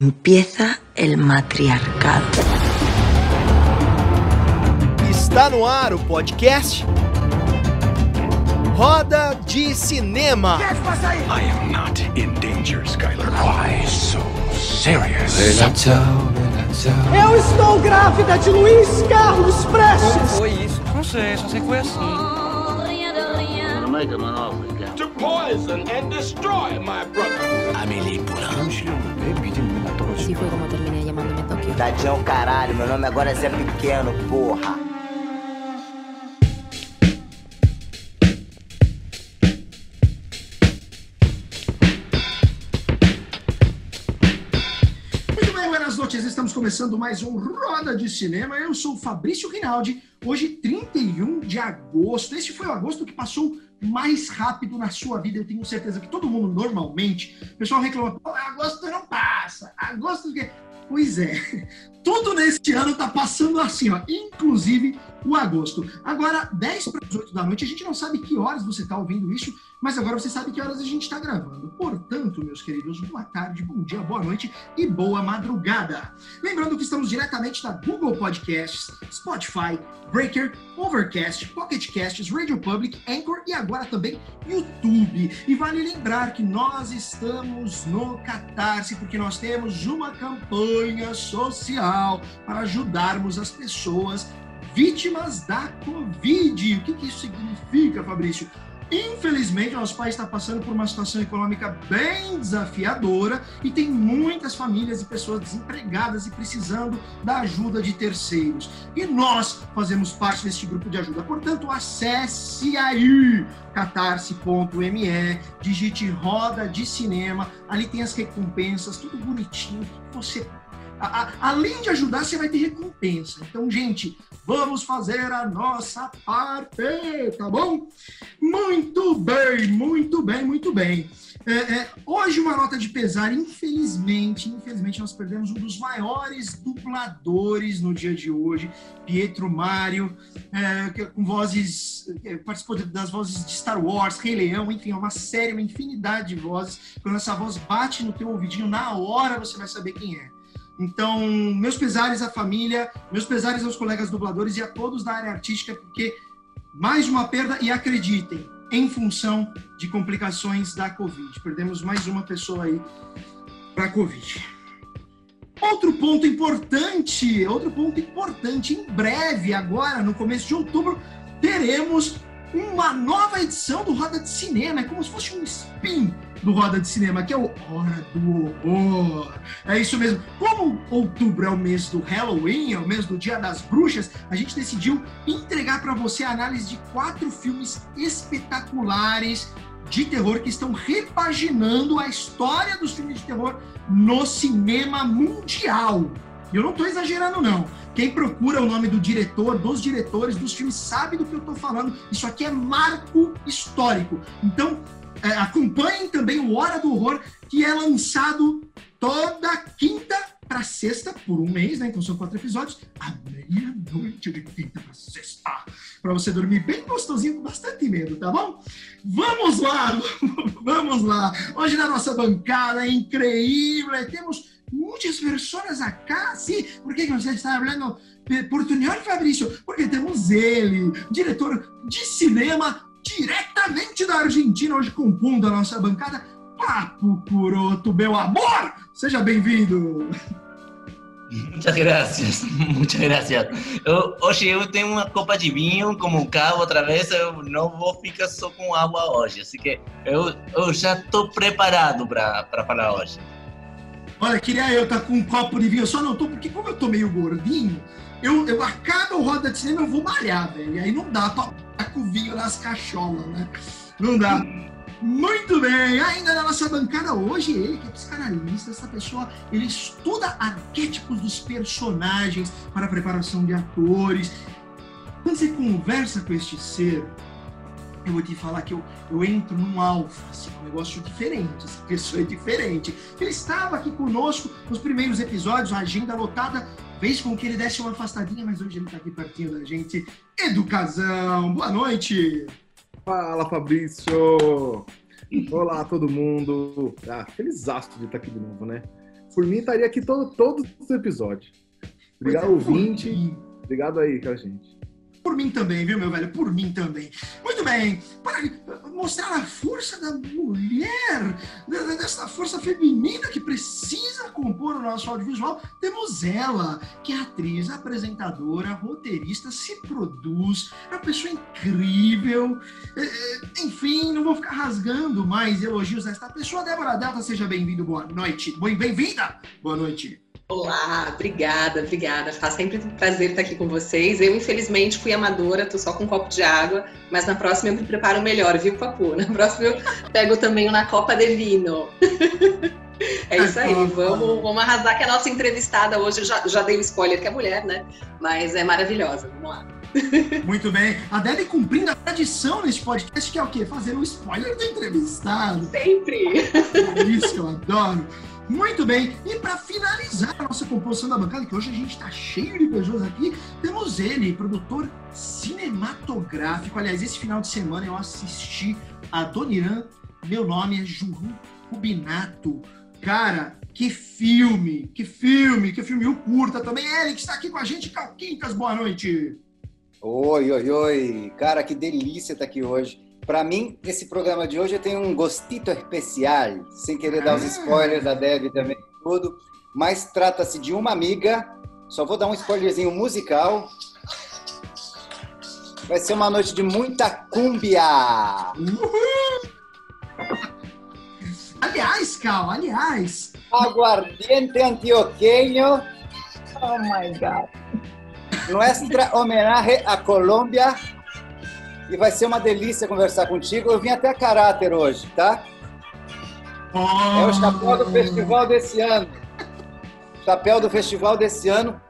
Empieza el matriarcado. Está no ar o podcast Roda de Cinema. I am not in danger, Skylar. Why so serious? Eu estou grávida de Luiz Carlos Prestes. Foi isso? Não sei, só sei que foi assim. To poison and destroy my brother. Así llamándome Tokio. Tadinho, caralho, meu nome agora é Zé Pequeno, porra. Muito bem, buenas noites. Estamos começando mais um Roda de Cinema. Eu sou o Fabrício Rinaldi. Hoje, 31 de agosto. Este foi o agosto que passou mais rápido na sua vida. Eu tenho certeza que todo mundo, normalmente, o pessoal reclama: agosto não passa. Agosto. Que-" Pois é, tudo neste ano tá passando assim, ó, inclusive o agosto. Agora, 10 para as 8 da noite, a gente não sabe que horas você está ouvindo isso, mas agora você sabe que horas a gente está gravando. Portanto, meus queridos, boa tarde, bom dia, boa noite e boa madrugada. Lembrando que estamos diretamente da Google Podcasts, Spotify, Breaker, Overcast, Pocket Casts, Radio Public, Anchor e agora também YouTube. E vale lembrar que nós estamos no Catarse, porque nós temos uma campanha social para ajudarmos as pessoas vítimas da Covid. O que, que isso significa, Fabrício? Infelizmente, nosso país está passando por uma situação econômica bem desafiadora e tem muitas famílias e pessoas desempregadas e precisando da ajuda de terceiros. E nós fazemos parte deste grupo de ajuda. Portanto, acesse aí catarse.me, digite Roda de Cinema, ali tem as recompensas, tudo bonitinho, que você a- além de ajudar, você vai ter recompensa. Então, gente, vamos fazer a nossa parte, tá bom? Muito bem, muito bem, muito bem. É, é, hoje, uma nota de pesar, infelizmente, infelizmente, nós perdemos um dos maiores dubladores no dia de hoje, Pietro Mário, é, que- com vozes, é, participou das vozes de Star Wars, Rei Leão, enfim, é uma série, uma infinidade de vozes. Quando essa voz bate no teu ouvidinho, na hora você vai saber quem é. Então, meus pesares à família, meus pesares aos colegas dubladores e a todos da área artística, porque mais uma perda, e acreditem, em função de complicações da Covid. Perdemos mais uma pessoa aí para a Covid. Outro ponto importante, outro ponto importante, em breve, agora, no começo de outubro, teremos uma nova edição do Roda de Cinema. É como se fosse um spin do Roda de Cinema, que é o Hora do Horror. É isso mesmo. Como outubro é o mês do Halloween, é o mês do Dia das Bruxas, a gente decidiu entregar para você a análise de quatro filmes espetaculares de terror que estão repaginando a história dos filmes de terror no cinema mundial. E eu não estou exagerando, não. Quem procura o nome do diretor, dos diretores, dos filmes, sabe do que eu estou falando. Isso aqui é marco histórico. Então, é, acompanhem também o Hora do Horror, que é lançado toda quinta para sexta, por um mês, né? Então são quatro episódios, à meia-noite de quinta para sexta. Para você dormir bem gostosinho, com bastante medo, tá bom? Vamos lá, vamos lá. Hoje na nossa bancada é increíble, temos muitas pessoas acá, sim. Por que que você está falando portunhol, Fabrício? Porque temos ele, diretor de cinema diretamente da Argentina, hoje compondo a nossa bancada. Papo Curoto, meu amor! Seja bem-vindo! Muchas gracias, muchas gracias. Eu, hoje eu tenho uma copa de vinho, como o cabo outra vez, eu não vou ficar só com água hoje, assim que eu, eu já estou preparado para falar hoje. Olha, queria eu estar com um copo de vinho, eu só não tô, porque como eu tô meio gordinho, eu, eu acaba o roda de cinema, eu vou malhar, velho. E aí não dá pra com o vinho nas cacholas, né? Não dá. Muito bem, ainda na nossa bancada hoje, ele que é psicanalista, essa pessoa, ele estuda arquétipos dos personagens para a preparação de atores. Quando você conversa com este ser, eu vou te falar que eu, eu entro num alfa, assim, um negócio diferente, essa pessoa é diferente. Ele estava aqui conosco nos primeiros episódios, a agenda lotada fez com que ele desse uma afastadinha, mas hoje ele está aqui pertinho da gente. Educazão, boa noite! Fala, Fabrício! Olá, todo mundo! Ah, feliz astro de estar aqui de novo, né? por mim estaria aqui todo, todos os episódios. Obrigado, é, ouvinte. Obrigado aí com a gente. Por mim também, viu, meu velho? Por mim também. Muito bem. Para mostrar a força da mulher, dessa força feminina que precisa compor o nosso audiovisual, temos ela, que é atriz, apresentadora, roteirista, se produz, é uma pessoa incrível. É, é, enfim, não vou ficar rasgando mais elogios desta pessoa. Débora Delta, seja bem-vindo. Boa noite. Bem-vinda. Boa noite. Olá, obrigada, obrigada. Faz sempre um prazer estar aqui com vocês. Eu, infelizmente, fui amadora, tô só com um copo de água, mas na próxima eu me preparo melhor, viu, Papu? Na próxima eu pego também uma copa de vinho. é isso aí, vamos, vamos arrasar que a nossa entrevistada hoje, já, já dei o um spoiler que é mulher, né? Mas é maravilhosa, vamos lá. Muito bem. A Debbie cumprindo a tradição nesse podcast, que é o quê? Fazer um spoiler do entrevistado. Sempre! É isso que eu adoro. Muito bem, e para finalizar a nossa composição da bancada, que hoje a gente está cheio de pessoas aqui, temos ele, produtor cinematográfico. Aliás, esse final de semana eu assisti a Doniran. Meu nome é Juhu Rubinato. Cara, que filme, que filme, que filme. O curta também. Eric está aqui com a gente. Calquintas, boa noite. Oi, oi, oi. Cara, que delícia estar aqui hoje. Para mim, esse programa de hoje tem um gostito especial, sem querer dar os ah. spoilers da Deb também, tudo, mas trata-se de uma amiga, só vou dar um spoilerzinho musical. Vai ser uma noite de muita cúmbia. Aliás, Cal, aliás. Aguardiente antioqueño. Oh my God. Nuestra homenaje a Colômbia e vai ser uma delícia conversar contigo. Eu vim até a caráter hoje, tá? É o chapéu do festival desse ano. Chapéu do festival desse ano.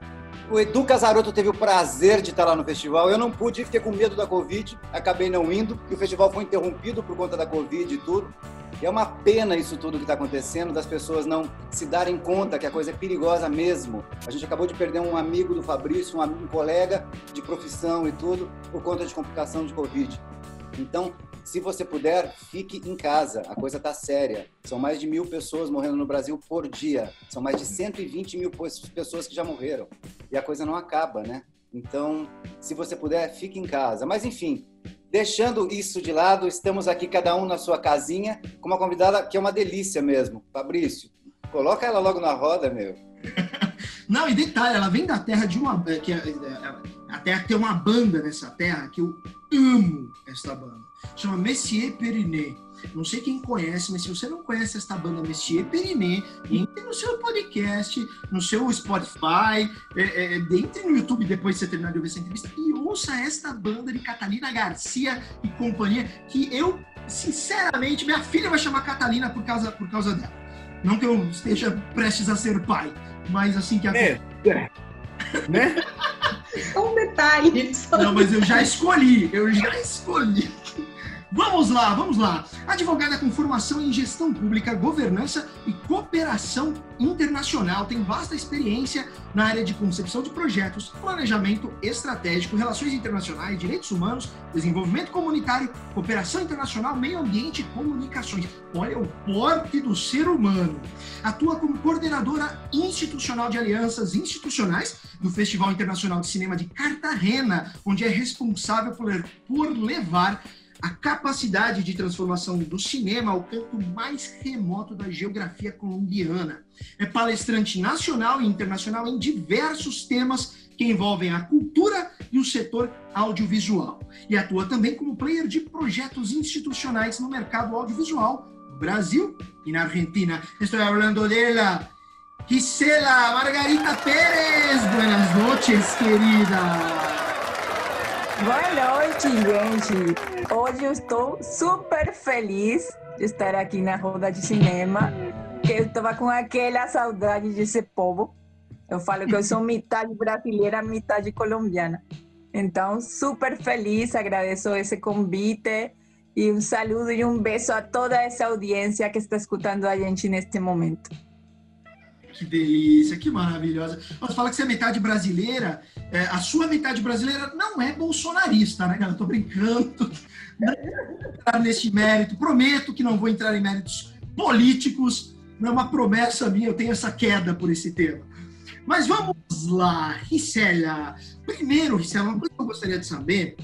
O Edu Casaroto teve o prazer de estar lá no festival. Eu não pude, fiquei com medo da Covid, acabei não indo, e o festival foi interrompido por conta da Covid e tudo. E é uma pena isso tudo que está acontecendo, das pessoas não se darem conta que a coisa é perigosa mesmo. A gente acabou de perder um amigo do Fabrício, um, amigo, um colega de profissão e tudo, por conta de complicação de Covid. Então, se você puder, fique em casa. A coisa está séria. São mais de mil pessoas morrendo no Brasil por dia. São mais de 120 mil pessoas que já morreram. E a coisa não acaba, né? Então, se você puder, fique em casa. Mas, enfim, Deixando isso de lado, estamos aqui cada um na sua casinha com uma convidada que é uma delícia mesmo. Fabrício, coloca ela logo na roda, meu. Não, e detalhe, ela vem da terra de uma. Que, é, é, a terra tem uma banda nessa terra que eu amo essa banda. Chama Messier Periné. Não sei quem conhece, mas se você não conhece esta banda Messier Periné, entre no seu podcast, no seu Spotify, é, é, entre no YouTube depois de você terminar de ouvir essa entrevista e ouça esta banda de Catalina Garcia e companhia, que eu, sinceramente, minha filha vai chamar Catalina por causa, por causa dela. Não que eu esteja prestes a ser pai, mas assim que a. É, é. né? um detalhe. Não, mas eu já escolhi, eu já escolhi. Vamos lá, vamos lá. Advogada com formação em gestão pública, governança e cooperação internacional, tem vasta experiência na área de concepção de projetos, planejamento estratégico, relações internacionais, direitos humanos, desenvolvimento comunitário, cooperação internacional, meio ambiente e comunicações. Olha o porte do ser humano. Atua como coordenadora institucional de alianças institucionais do Festival Internacional de Cinema de Cartagena, onde é responsável por, por levar a capacidade de transformação do cinema ao canto mais remoto da geografia colombiana. É palestrante nacional e internacional em diversos temas que envolvem a cultura e o setor audiovisual. E atua também como player de projetos institucionais no mercado audiovisual no Brasil e na Argentina. Estou falando dela, Gisela Margarita Pérez. Buenas noches, querida. Boa noite, gente. Hoje eu estou super feliz de estar aqui na roda de cinema, que eu estava com aquela saudade desse povo. Eu falo que eu sou metade brasileira, metade colombiana. Então, super feliz, agradeço esse convite e um saludo e um beijo a toda essa audiência que está escutando a gente neste momento. Que delícia, que maravilhosa. Você fala que você é metade brasileira, é, a sua metade brasileira não é bolsonarista, né? Eu tô brincando. Não vou entrar nesse mérito. Prometo que não vou entrar em méritos políticos. não é uma promessa minha, eu tenho essa queda por esse tema. Mas vamos lá, Ricélia. Primeiro, Ricélia, uma coisa que eu gostaria de saber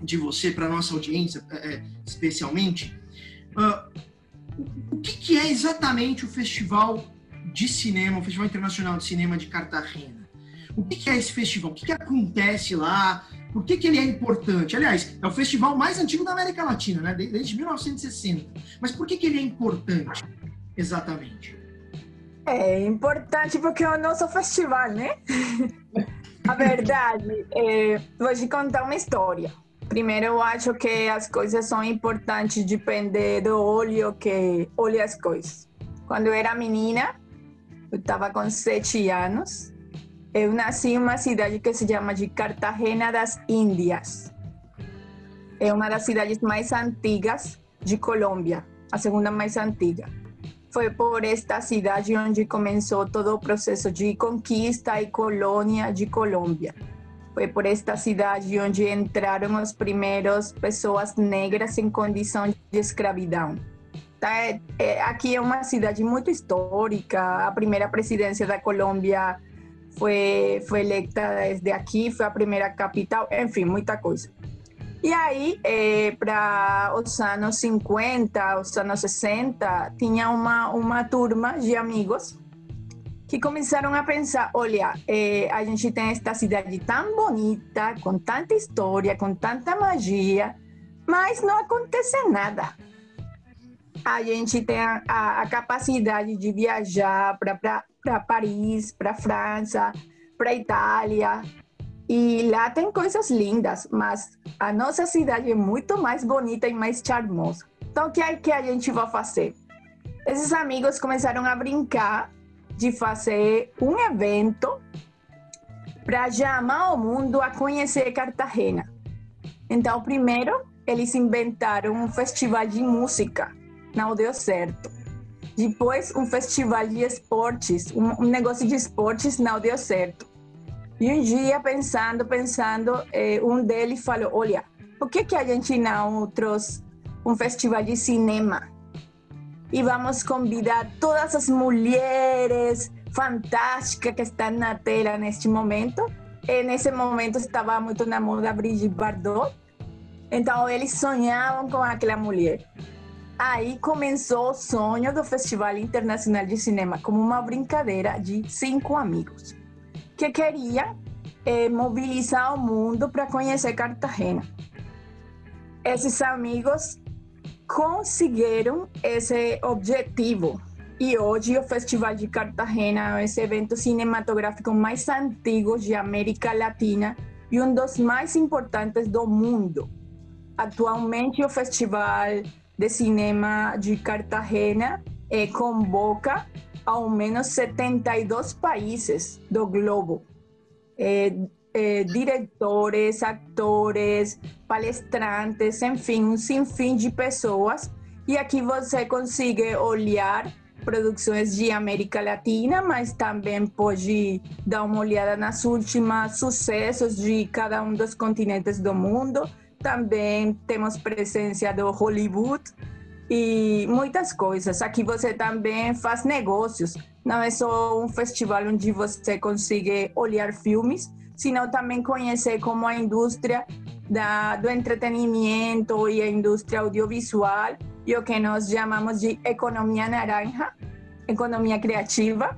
de você, para nossa audiência, é, especialmente, uh, o que, que, é exatamente o Festival de Cinema, o Festival Internacional de Cinema de Cartagena? O que, é esse festival? O que, que acontece lá? Por que, que ele é importante? Aliás, é o festival mais antigo da América Latina, né? desde 1960. Mas por que, que ele é importante, exatamente? É importante porque é o nosso festival, né? A verdade, é, vou te contar uma história. Primeiro, eu acho que as coisas são importantes depender do olho que olha as coisas. Quando eu era menina, eu estava com sete anos, eu nasci em uma cidade que se chama de Cartagena das Índias. É uma das cidades mais antigas de Colômbia, a segunda mais antiga. Foi por esta cidade onde começou todo o processo de conquista e colônia de Colômbia. Foi por esta cidade onde entraram as primeiras pessoas negras em condição de escravidão. Tá, é, é, aqui é uma cidade muito histórica. A primeira presidência da Colômbia foi, foi eleita desde aqui, foi a primeira capital, enfim, muita coisa. E aí, é, para os anos 50, os anos 60, tinha uma, uma turma de amigos que começaram a pensar: olha, é, a gente tem esta cidade tão bonita, com tanta história, com tanta magia, mas não acontece nada. A gente tem a, a, a capacidade de viajar para Paris, para França, para Itália. E lá tem coisas lindas, mas a nossa cidade é muito mais bonita e mais charmosa. Então, o que é que a gente vai fazer? Esses amigos começaram a brincar de fazer um evento para chamar o mundo a conhecer Cartagena. Então, primeiro, eles inventaram um festival de música. Não deu certo. Depois, um festival de esportes, um, negócio de esportes não deu certo. E um dia, pensando, pensando, eh, um deles falou: Olha, por que, que a gente não trouxe um festival de cinema? E vamos convidar todas as mulheres fantásticas que estão na tela neste momento. E nesse momento estava muito na moda Brigitte Bardot. Então, eles sonhavam com aquela mulher. Aí começou o sonho do Festival Internacional de Cinema como uma brincadeira de cinco amigos que queriam é, mobilizar o mundo para conhecer Cartagena. Esses amigos conseguiram esse objetivo e hoje o Festival de Cartagena é esse evento cinematográfico mais antigo de América Latina e um dos mais importantes do mundo. Atualmente o festival de Cinema de Cartagena eh, convoca ao menos 72 países do globo. Eh, eh, diretores, atores, palestrantes, enfim, um sinfim de pessoas. E aqui você consegue olhar produções de América Latina, mas também pode dar uma olhada nas últimas sucessos de cada um dos continentes do mundo também temos presença do Hollywood e muitas coisas. Aqui você também faz negócios. Não é só um festival onde você consegue olhar filmes, senão também conhecer como a indústria da, do entretenimento e a indústria audiovisual e o que nós chamamos de economia naranja, economia criativa,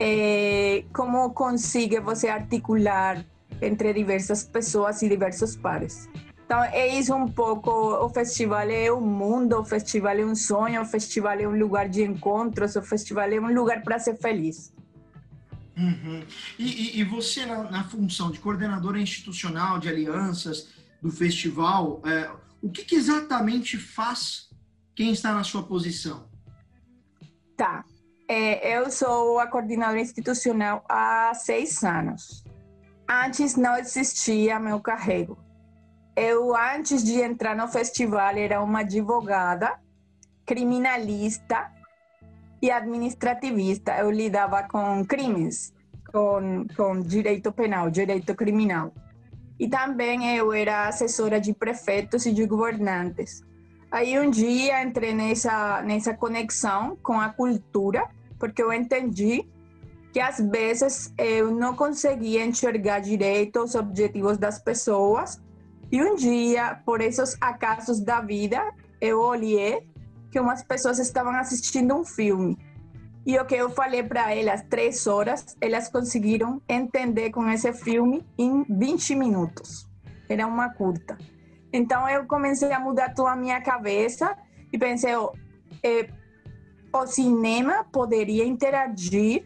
é, como consegue você articular entre diversas pessoas e diversos pares. Então, é isso um pouco. O festival é um mundo, o festival é um sonho, o festival é um lugar de encontros, o festival é um lugar para ser feliz. Uhum. E, e, e, você, na, na, função de coordenadora institucional de alianças do festival, é, o que, que exatamente faz quem está na sua posição? Tá. É, eu sou a coordenadora institucional há seis anos. Antes não existia meu carrego eu, antes de entrar no festival, era uma advogada, criminalista e administrativista. Eu lidava com crimes, com, com direito penal, direito criminal. E também eu era assessora de prefeitos e de governantes. Aí um dia entrei nessa, nessa conexão com a cultura, porque eu entendi que às vezes eu não conseguia enxergar direito os objetivos das pessoas. E um dia, por esses acasos da vida, eu olhei que umas pessoas estavam assistindo um filme. E o que eu falei para elas, três horas, elas conseguiram entender com esse filme em 20 minutos. Era uma curta. Então eu comecei a mudar toda a minha cabeça e pensei, oh, eh, o cinema poderia interagir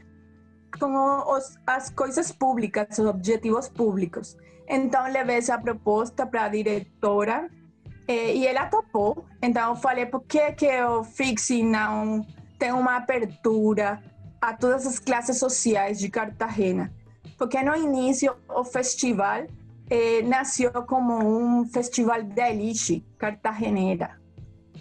com os, as coisas públicas, os objetivos públicos. Então, levei essa proposta para a diretora eh, e ela topou. Então, eu falei, por que, que o Fixe não tem uma abertura a todas as classes sociais de Cartagena? Porque no início, o festival eh, nasceu como um festival de elite cartagenera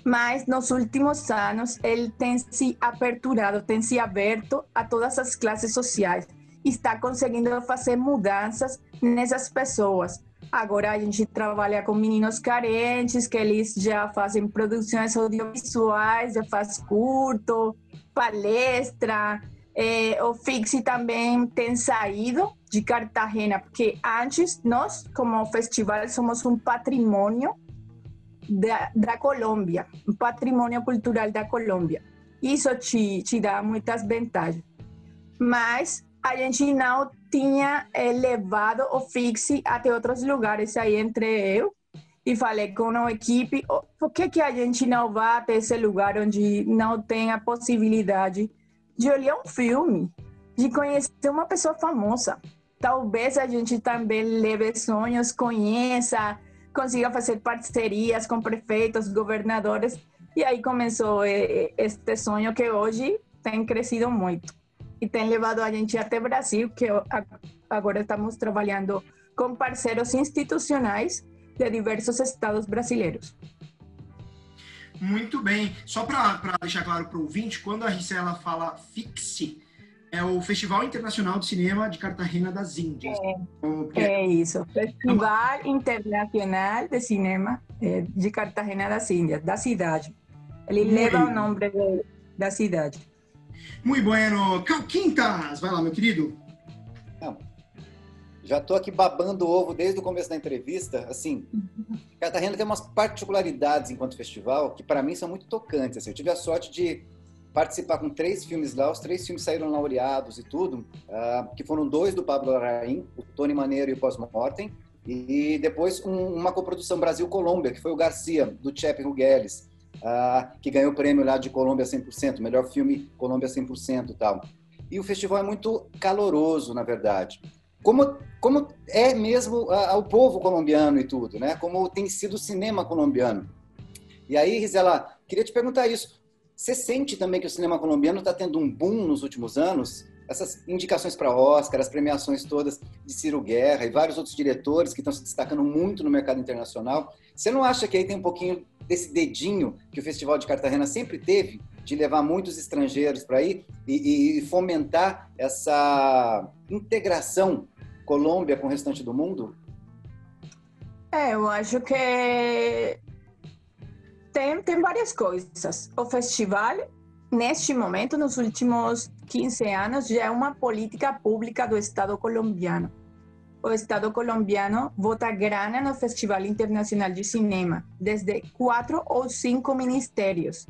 mas nos últimos anos ele tem se aperturado, tem se aberto a todas as classes sociais está conseguindo fazer mudanças nessas pessoas. Agora a gente trabalha com meninos carentes, que eles já fazem produções audiovisuais, já faz curto, palestra. É, o Fixi também tem saído de Cartagena, porque antes nós, como festival, somos um patrimônio da, da Colômbia, um patrimônio cultural da Colômbia. Isso te, te dá muitas vantagens. Mas a gente não tinha eh, levado o Fixe até outros lugares. Aí entre eu e falei com a equipe, oh, por que, que a gente não vai até esse lugar onde não tem a possibilidade de olhar um filme, de conhecer uma pessoa famosa? Talvez a gente também leve sonhos, conheça, consiga fazer parcerias com prefeitos, governadores, e aí começou eh, este sonho que hoje tem crescido muito e tem levado a gente até Brasil, que agora estamos trabalhando com parceiros institucionais de diversos estados brasileiros. Muito bem. Só para deixar claro para o ouvinte, quando a Ricela fala fixe, é o Festival Internacional de Cinema de Cartagena das Índias. É, é isso, Festival Internacional de Cinema é, de Cartagena das Índias, da cidade. Ele Muito leva o nome da cidade. Muito bueno. Quintas, vai lá, meu querido. Não. Já estou aqui babando o ovo desde o começo da entrevista. Assim, Cartagena tem umas particularidades enquanto festival que para mim são muito tocantes. Assim, eu tive a sorte de participar com três filmes lá, os três filmes saíram laureados e tudo, uh, que foram dois do Pablo Larraín, o Tony Maneiro e o Pós-Mortem, e depois um, uma coprodução Brasil-Colômbia, que foi o Garcia, do Chep Rugueles, uh, que ganhou o prêmio lá de Colômbia 100%, melhor filme Colômbia 100% e tal. E o festival é muito caloroso, na verdade. Como, como é mesmo uh, povo colombiano e tudo, né? Como tem sido o cinema colombiano. E aí, Rizela, queria te perguntar isso. Você sente também que o cinema colombiano está tendo um boom nos últimos anos? Essas indicações para Oscar, as premiações todas de Ciro Guerra e vários outros diretores que estão se destacando muito no mercado internacional. Você não acha que aí tem um pouquinho desse dedinho que o Festival de Cartagena sempre teve de levar muitos estrangeiros para aí e, e fomentar essa integração Colômbia com o restante do mundo? É, eu acho que tem, tem várias coisas. O festival, neste momento, nos últimos 15 anos, já é uma política pública do Estado colombiano. O Estado colombiano vota grana no Festival Internacional de Cinema, desde quatro ou cinco ministérios.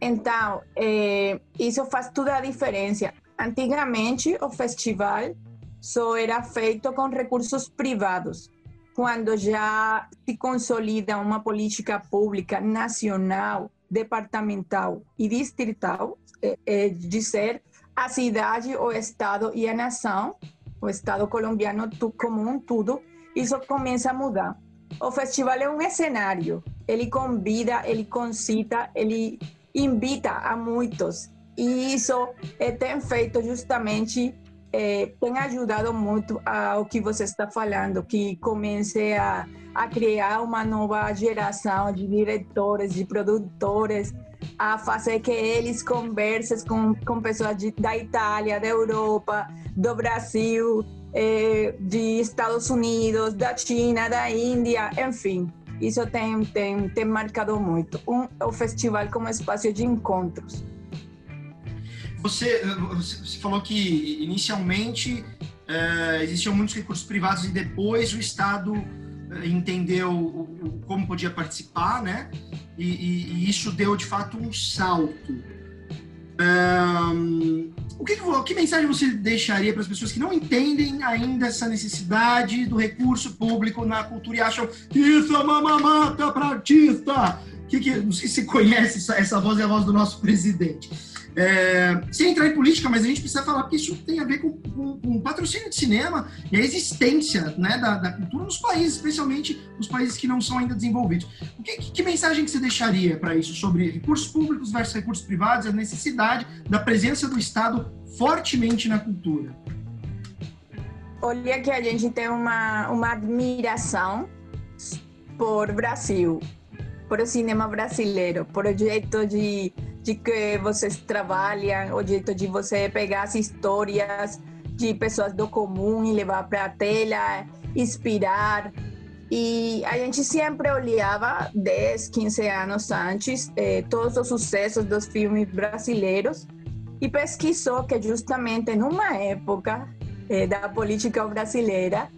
Então, é, isso faz toda a diferença. Antigamente, o festival só era feito com recursos privados quando já se consolida uma política pública nacional, departamental e distrital, é, é, de ser a cidade, o estado e a nação, o estado colombiano como um tudo, isso começa a mudar. O festival é um cenário, ele convida, ele concita, ele invita a muitos. E isso é, tem feito justamente é, tem ajudado muito ao que você está falando, que comece a, a criar uma nova geração de diretores, de produtores, a fazer que eles conversem com, com pessoas de, da Itália, da Europa, do Brasil, é, de Estados Unidos, da China, da Índia, enfim. Isso tem, tem, tem marcado muito. Um, o festival como espaço de encontros. Você, você falou que inicialmente é, existiam muitos recursos privados e depois o Estado é, entendeu como podia participar, né? E, e, e, isso deu de fato um salto. Um, o que, que, mensagem você deixaria para as pessoas que não entendem ainda essa necessidade do recurso público na cultura e acham que isso é uma mamata para artista? Que, que, não sei se você conhece essa, essa voz, é a voz do nosso presidente. É, sem entrar em política, mas a gente precisa falar que isso tem a ver com, com, com o patrocínio de cinema e a existência né, da, da, cultura nos países, especialmente nos países que não são ainda desenvolvidos. O que, que, que mensagem que você deixaria para isso sobre recursos públicos versus recursos privados, a necessidade da presença do Estado fortemente na cultura? Olha que a gente tem uma, uma admiração por Brasil, por o cinema brasileiro, por o jeito de de que vocês trabalham, o jeito de você pegar as histórias de pessoas do comum e levar para a tela, inspirar. E a gente sempre olhava 10, 15 anos antes eh, todos os sucessos dos filmes brasileiros e pesquisou que justamente numa época eh, da política brasileira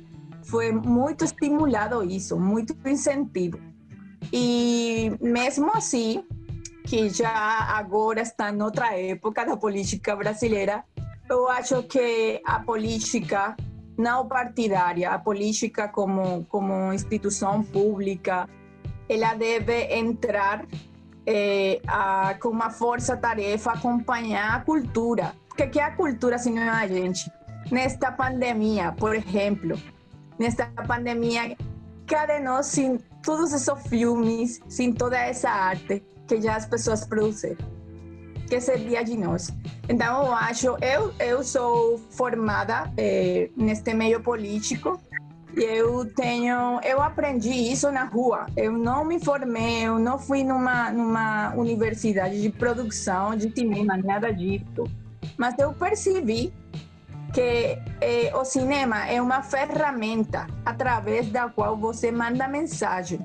foi muito estimulado isso, muito incentivo. E mesmo assim, que já agora está em outra época da política brasileira, eu acho que a política não partidária, a política como, como instituição pública, ela deve entrar eh, a, com uma força-tarefa, acompanhar a cultura. Porque que é a cultura, se não é a gente? Nesta pandemia, por exemplo, nesta pandemia, cadê nós sem todos esses filmes, sem toda essa arte? Que já as pessoas produzem, que seria de nós. Então, eu acho, eu, eu sou formada é, neste meio político e eu tenho, eu aprendi isso na rua. Eu não me formei, eu não fui numa, numa universidade de produção de cinema, nada disso. Mas eu percebi que eh, o cinema é uma ferramenta através da qual você manda mensagem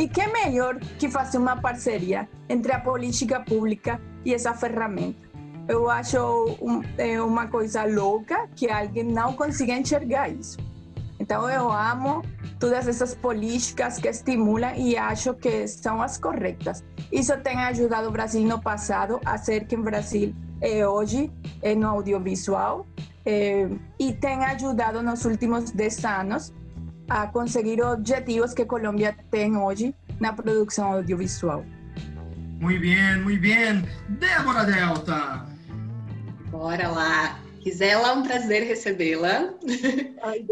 e que melhor que fazer uma parceria entre a política pública e essa ferramenta? Eu acho um, é uma coisa louca que alguém não consiga enxergar isso. Então eu amo todas essas políticas que estimulam e acho que são as corretas. Isso tem ajudado o Brasil no passado a ser quem o Brasil é hoje é no audiovisual é, e tem ajudado nos últimos 10 anos a conseguir objetivos que Colômbia tem hoje na produção audiovisual. Muito bem, muito bem. Débora Delta. Bora lá. Gisela, é um prazer recebê-la.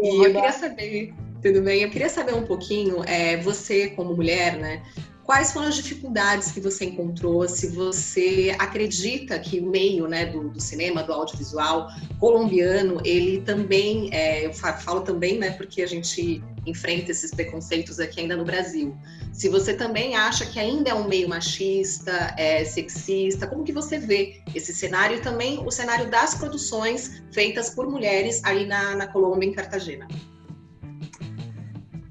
E eu queria saber, tudo bem? Eu queria saber um pouquinho, é, você como mulher, né? Quais foram as dificuldades que você encontrou? Se você acredita que o meio né, do, do cinema, do audiovisual colombiano, ele também, é, eu falo também, né, porque a gente enfrenta esses preconceitos aqui ainda no Brasil. Se você também acha que ainda é um meio machista, é, sexista, como que você vê esse cenário e também o cenário das produções feitas por mulheres aí na, na Colômbia, em Cartagena?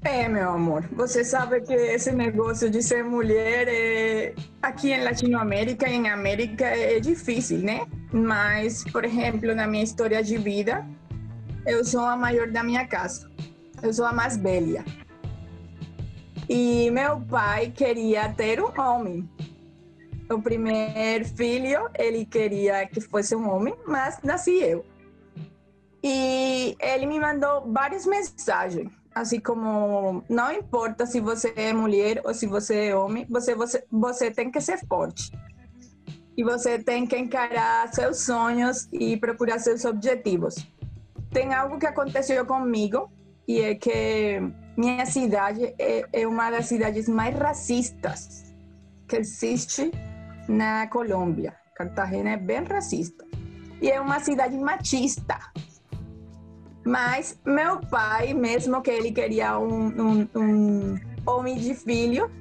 É, meu amor, você sabe que esse negócio de ser mulher é... aqui em Latinoamérica e em América é difícil, né? Mas, por exemplo, na minha história de vida, eu sou a maior da minha casa. Eu sou a mais velha. E meu pai queria ter um homem. O primeiro filho, ele queria que fosse um homem, mas nasci eu. E ele me mandou várias mensagens assim como não importa se você é mulher ou se você é homem, você, você, você tem que ser forte. E você tem que encarar seus sonhos e procurar seus objetivos. Tem algo que aconteceu comigo e é que minha cidade é, é uma das cidades mais racistas que existe na Colômbia. Cartagena é bem racista. E é uma cidade machista. Mas meu pai, mesmo que ele queria um, um, um homem de filho,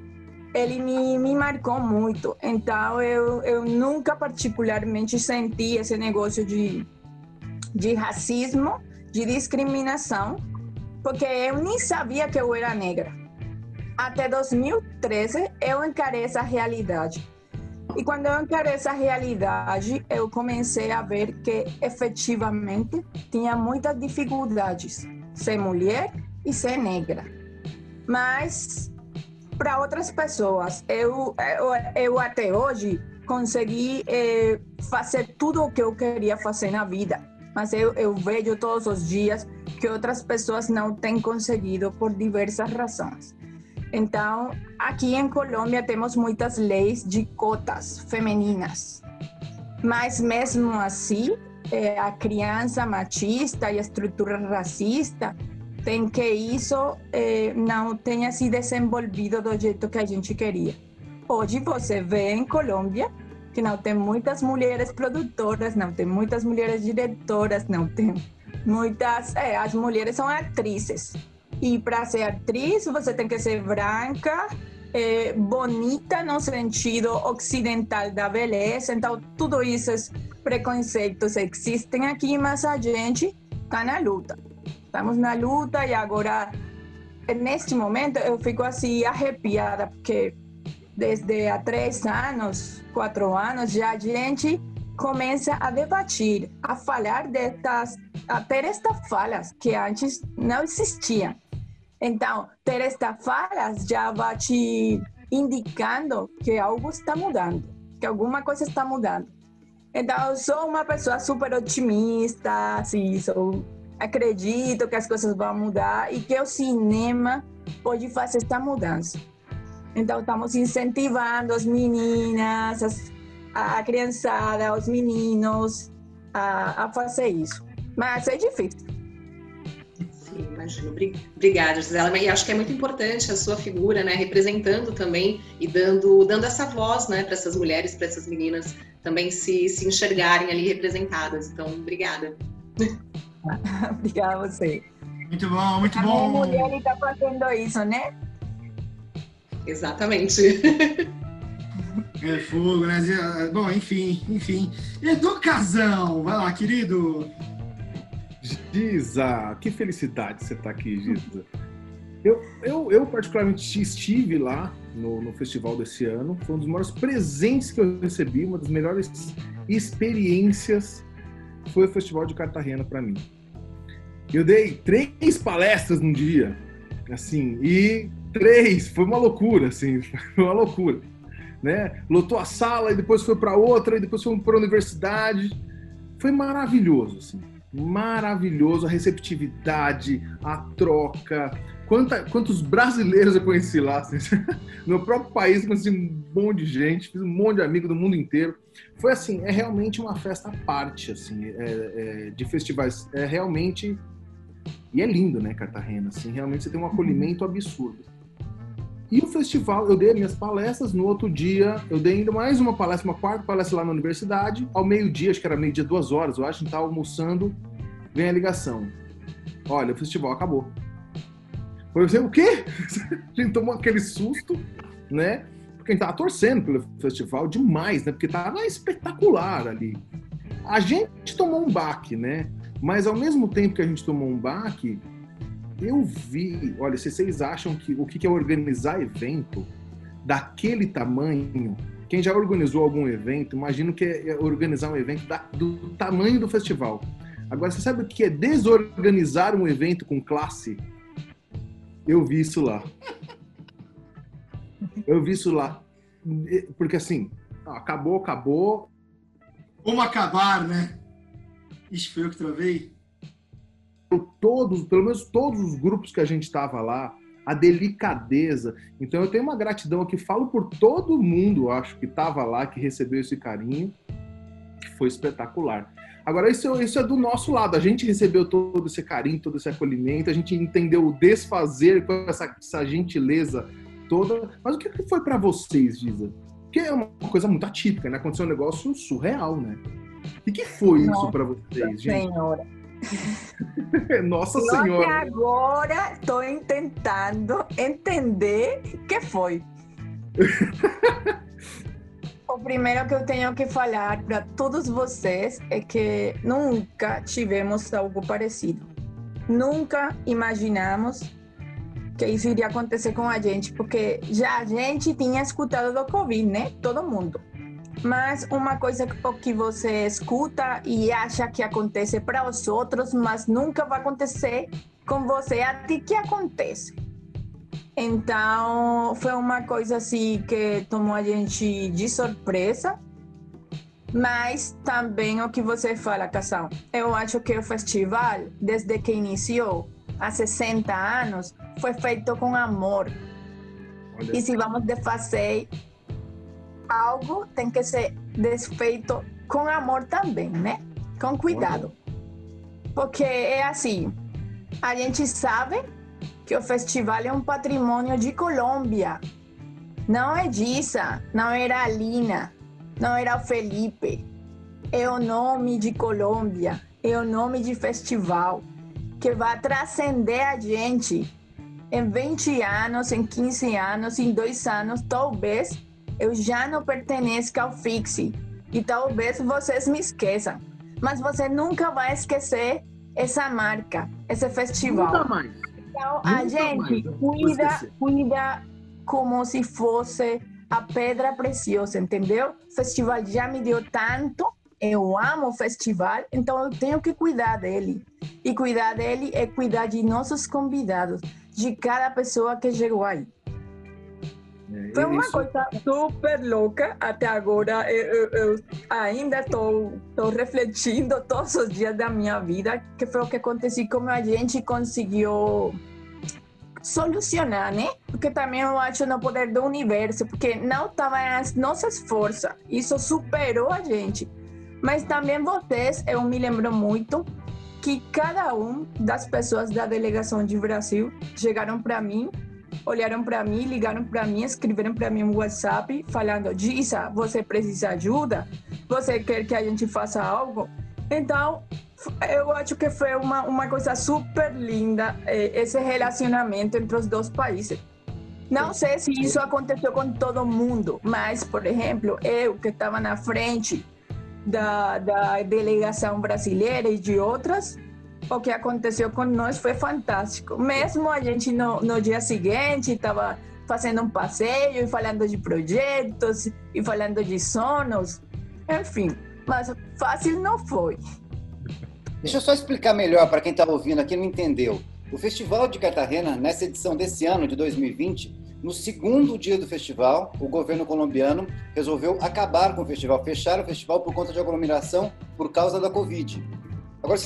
ele me, me marcou muito. Então eu, eu nunca particularmente senti esse negócio de, de racismo, de discriminação, porque eu nem sabia que eu era negra. até 2013 eu encarei essa realidade. E quando eu encarei essa realidade, eu comecei a ver que efetivamente tinha muitas dificuldades ser mulher e ser negra. Mas para outras pessoas, eu, eu, eu até hoje consegui eh, fazer tudo o que eu queria fazer na vida. Mas eu, eu vejo todos os dias que outras pessoas não têm conseguido por diversas razões. Então, aqui em Colômbia temos muitas leis de cotas femininas, mas mesmo assim, é, a criança machista e a estrutura racista tem que isso é, não tenha se desenvolvido do jeito que a gente queria. Hoje você vê em Colômbia que não tem muitas mulheres produtoras, não tem muitas mulheres diretoras, não tem muitas. É, as mulheres são atrizes e para ser atriz, você tem que ser branca, é, bonita no sentido ocidental da beleza. Então, tudo esses preconceitos existem aqui, mas a gente está na luta. Estamos na luta e agora, neste momento, eu fico assim arrepiada, porque desde há três anos, quatro anos, já a gente começa a debater, a falar destas, a ter estas falas que antes não existiam. Então, ter estas falas já vai te indicando que algo está mudando, que alguma coisa está mudando. Então, eu sou uma pessoa super otimista, assim, sou, acredito que as coisas vão mudar e que o cinema pode fazer esta mudança. Então, estamos incentivando as meninas, as, a criançada, os meninos a, a fazer isso. Mas é difícil imagino. Obrigada, Gisela. E acho que é muito importante a sua figura, né, representando também e dando, dando essa voz, né, para essas mulheres, para essas meninas também se, se enxergarem ali representadas. Então, obrigada. obrigada a você. Muito bom, muito a bom. A mulher está fazendo isso, né? Exatamente. É fogo, né? Bom, enfim, enfim. Educação, vai lá, querido. Giza, que felicidade você estar tá aqui, Giza. Eu, eu, eu, particularmente estive lá no, no, festival desse ano. Foi um dos maiores presentes que eu recebi, uma das melhores experiências foi o Festival de Cartagena para mim. Eu dei três palestras num dia, assim, e três, foi uma loucura, assim, foi uma loucura, né? Lotou a sala e depois foi para outra e depois foi para a universidade. Foi maravilhoso, assim maravilhoso, a receptividade, a troca. Quanta, quantos brasileiros eu conheci lá? Assim, no meu próprio país, conheci um monte de gente, fiz um monte de amigo do mundo inteiro. Foi assim, é realmente uma festa à parte, assim, é, é, de festivais. É realmente. E é lindo, né, Cartagena? Assim, realmente você tem um acolhimento absurdo. E o festival, eu dei minhas palestras, no outro dia eu dei ainda mais uma palestra, uma quarta palestra lá na universidade. Ao meio-dia, acho que era meio-dia, duas horas, eu acho, a gente tava almoçando, vem a ligação. Olha, o festival acabou. Foi assim, o quê? A gente tomou aquele susto, né? Porque a gente tava torcendo pelo festival demais, né? Porque tava espetacular ali. A gente tomou um baque, né? Mas ao mesmo tempo que a gente tomou um baque, eu vi, olha, se vocês acham que o que é organizar evento daquele tamanho, quem já organizou algum evento, imagino que é organizar um evento da, do tamanho do festival. Agora, você sabe o que é desorganizar um evento com classe? Eu vi isso lá. Eu vi isso lá. Porque assim, acabou, acabou. Como acabar, né? Isso foi eu que travei todos, pelo menos todos os grupos que a gente estava lá, a delicadeza. Então eu tenho uma gratidão aqui, falo por todo mundo, acho que estava lá, que recebeu esse carinho, que foi espetacular. Agora, isso, isso é do nosso lado, a gente recebeu todo esse carinho, todo esse acolhimento, a gente entendeu o desfazer com essa, essa gentileza toda. Mas o que foi para vocês, Giza? Porque é uma coisa muito atípica, né? Aconteceu um negócio surreal, né? O que foi Nossa, isso para vocês, gente? Senhora. Nossa Só Senhora. que agora estou tentando entender o que foi. o primeiro que eu tenho que falar para todos vocês é que nunca tivemos algo parecido. Nunca imaginamos que isso iria acontecer com a gente, porque já a gente tinha escutado do Covid, né? Todo mundo. Mas uma coisa que você escuta e acha que acontece para os outros, mas nunca vai acontecer com você até que acontece. Então, foi uma coisa assim que tomou a gente de surpresa. Mas também o que você fala, Cação. Eu acho que o festival, desde que iniciou, há 60 anos, foi feito com amor. Olha. E se vamos fazer algo, tem que ser desfeito com amor também, né? Com cuidado. Porque é assim, a gente sabe que o festival é um patrimônio de Colômbia. Não é Dissa, não era a Lina, não era o Felipe. É o nome de Colômbia, é o nome de festival que vai transcender a gente em 20 anos, em 15 anos, em dois anos, talvez eu já não pertenço ao Fixe e talvez vocês me esqueçam, mas você nunca vai esquecer essa marca, esse festival. Nunca mais. Então a nunca gente mais. cuida, cuida como se fosse a pedra preciosa, entendeu? O festival já me deu tanto, eu amo o festival, então eu tenho que cuidar dele. E cuidar dele é cuidar de nossos convidados, de cada pessoa que chegou aí. Foi uma isso. coisa super louca até agora. Eu, eu, eu ainda estou refletindo todos os dias da minha vida que foi o que aconteceu, como a gente conseguiu solucionar, né? Porque também eu acho no poder do universo, porque não estava nas nossas forças. Isso superou a gente. Mas também vocês, eu me lembro muito que cada um das pessoas da delegação de Brasil chegaram para mim olharam para mim, ligaram para mim, escreveram para mim um WhatsApp falando: Dissa, você precisa de ajuda? Você quer que a gente faça algo? Então, eu acho que foi uma, uma coisa super linda eh, esse relacionamento entre os dois países. Não sei se isso aconteceu com todo mundo, mas, por exemplo, eu que estava na frente da, da delegação brasileira e de outras, o que aconteceu com nós foi fantástico. Mesmo a gente no, no dia seguinte estava fazendo um passeio e falando de projetos e falando de sonos, enfim, mas fácil não foi. Deixa eu só explicar melhor para quem está ouvindo aqui não entendeu. O Festival de Cartagena, nessa edição desse ano de 2020, no segundo dia do festival, o governo colombiano resolveu acabar com o festival, fechar o festival por conta de aglomeração por causa da Covid. Agora,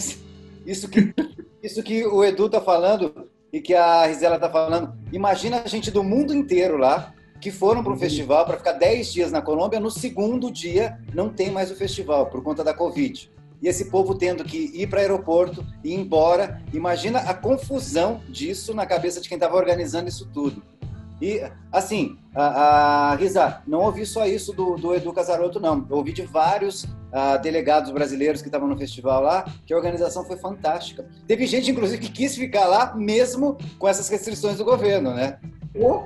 isso que, isso que o Edu tá falando e que a Rizela tá falando. Imagina a gente do mundo inteiro lá que foram para o festival para ficar 10 dias na Colômbia. No segundo dia, não tem mais o festival por conta da Covid. E esse povo tendo que ir para o aeroporto e ir embora. Imagina a confusão disso na cabeça de quem estava organizando isso tudo. E, assim, a, a Risa, não ouvi só isso do, do Edu Casaroto, não. Eu ouvi de vários delegados brasileiros que estavam no festival lá, que a organização foi fantástica. Teve gente, inclusive, que quis ficar lá mesmo com essas restrições do governo, né? Oh,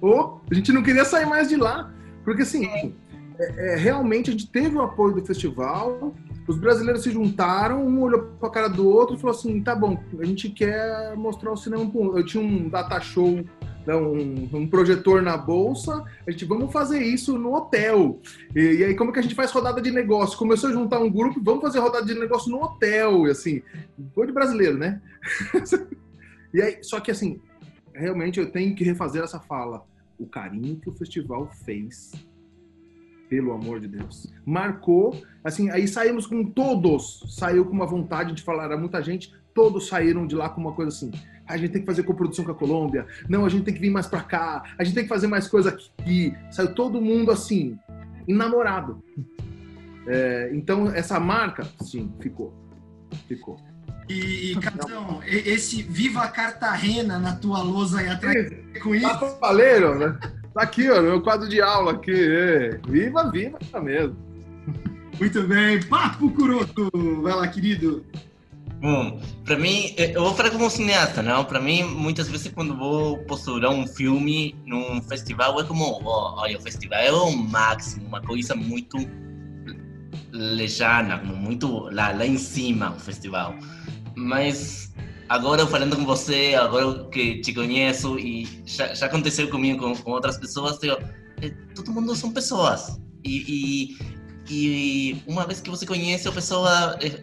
oh, a gente não queria sair mais de lá, porque, assim, é, é, realmente a gente teve o apoio do festival, os brasileiros se juntaram, um olhou para a cara do outro e falou assim: tá bom, a gente quer mostrar o cinema. Eu tinha um data show né, um, um, projetor na bolsa, a gente vamos fazer isso no hotel. E, e, aí, como que a gente faz rodada de negócio? Começou a juntar um grupo, vamos fazer rodada de negócio no hotel, e assim, foi de brasileiro, né? e aí, só que assim, realmente eu tenho que refazer essa fala. O carinho que o festival fez pelo amor de Deus. Marcou, assim, aí saímos com todos, saiu com uma vontade de falar a muita gente, todos saíram de lá com uma coisa assim, a gente tem que fazer coprodução com a Colômbia, não, a gente tem que vir mais para cá, a gente tem que fazer mais coisa aqui. Saiu todo mundo assim, enamorado. É, então, essa marca, sim, ficou. Ficou. E, Catão, esse Viva Cartagena na tua lousa aí atrás com isso. Tá né? Tá aqui, ó, meu quadro de aula aqui. É. Viva, viva mesmo. Muito bem. Papo Curoto. Vai lá, querido. Bom, para mim, eu vou falar como cineasta, não? Para mim, muitas vezes quando vou postular um filme num festival, é como, oh, olha, o festival é o máximo, uma coisa muito lejana, muito lá, lá em cima, o festival. Mas agora falando com você, agora que te conheço e já, já aconteceu comigo com, com outras pessoas, digo, é, todo mundo são pessoas. E, e, e, uma vez que você conhece a pessoa, é,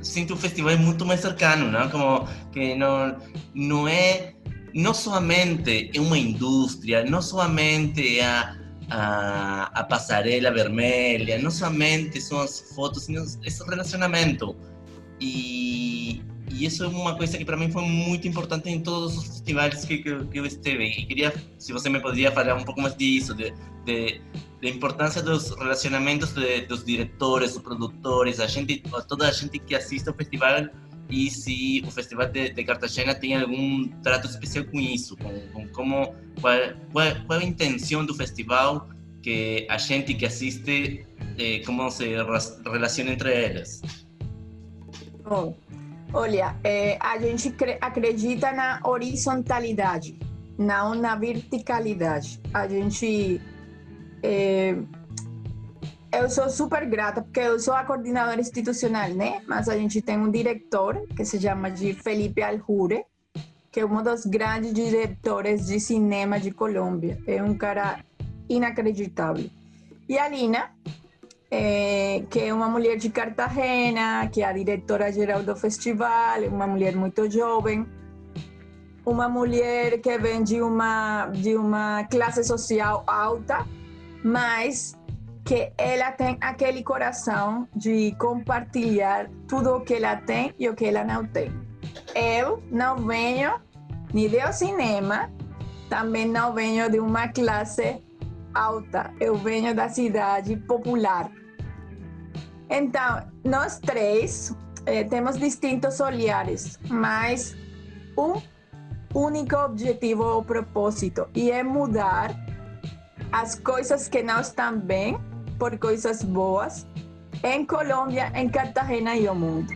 sente o festival muito mais cercano, não? Como que não, não é não somente é uma indústria, não somente é a, a, a passarela vermelha, não somente são as fotos, sino esse relacionamento. E, e isso é uma coisa que para mim foi muito importante em todos os festivais que, que, que eu esteve. E queria, se você me poderia falar um pouco mais disso, de, de, de importância dos relacionamentos de, dos diretores, dos produtores, a gente, toda a gente que assiste ao festival e se o Festival de, de Cartagena tem algum trato especial com isso, com, com como qual, qual, qual, a intenção do festival que a gente que assiste eh, como se relaciona entre eles. Bom, olha, é, a gente acredita na horizontalidade, não na verticalidade. A gente é, eu sou super grata, porque eu sou a coordenadora institucional, né? Mas a gente tem um diretor, que se chama de Felipe Aljure, que é um dos grandes diretores de cinema de Colômbia. É um cara inacreditável. E a Lina, é, que é uma mulher de Cartagena, que é a diretora-geral do festival, uma mulher muito jovem, uma mulher que vem de uma, de uma classe social alta, mas que ela tem aquele coração de compartilhar tudo o que ela tem e o que ela não tem. Eu não venho nem do cinema, também não venho de uma classe alta, eu venho da cidade popular. Então, nós três eh, temos distintos olhares, mas um único objetivo ou propósito, e é mudar as coisas que não estão bem por coisas boas em Colômbia, em Cartagena e o mundo.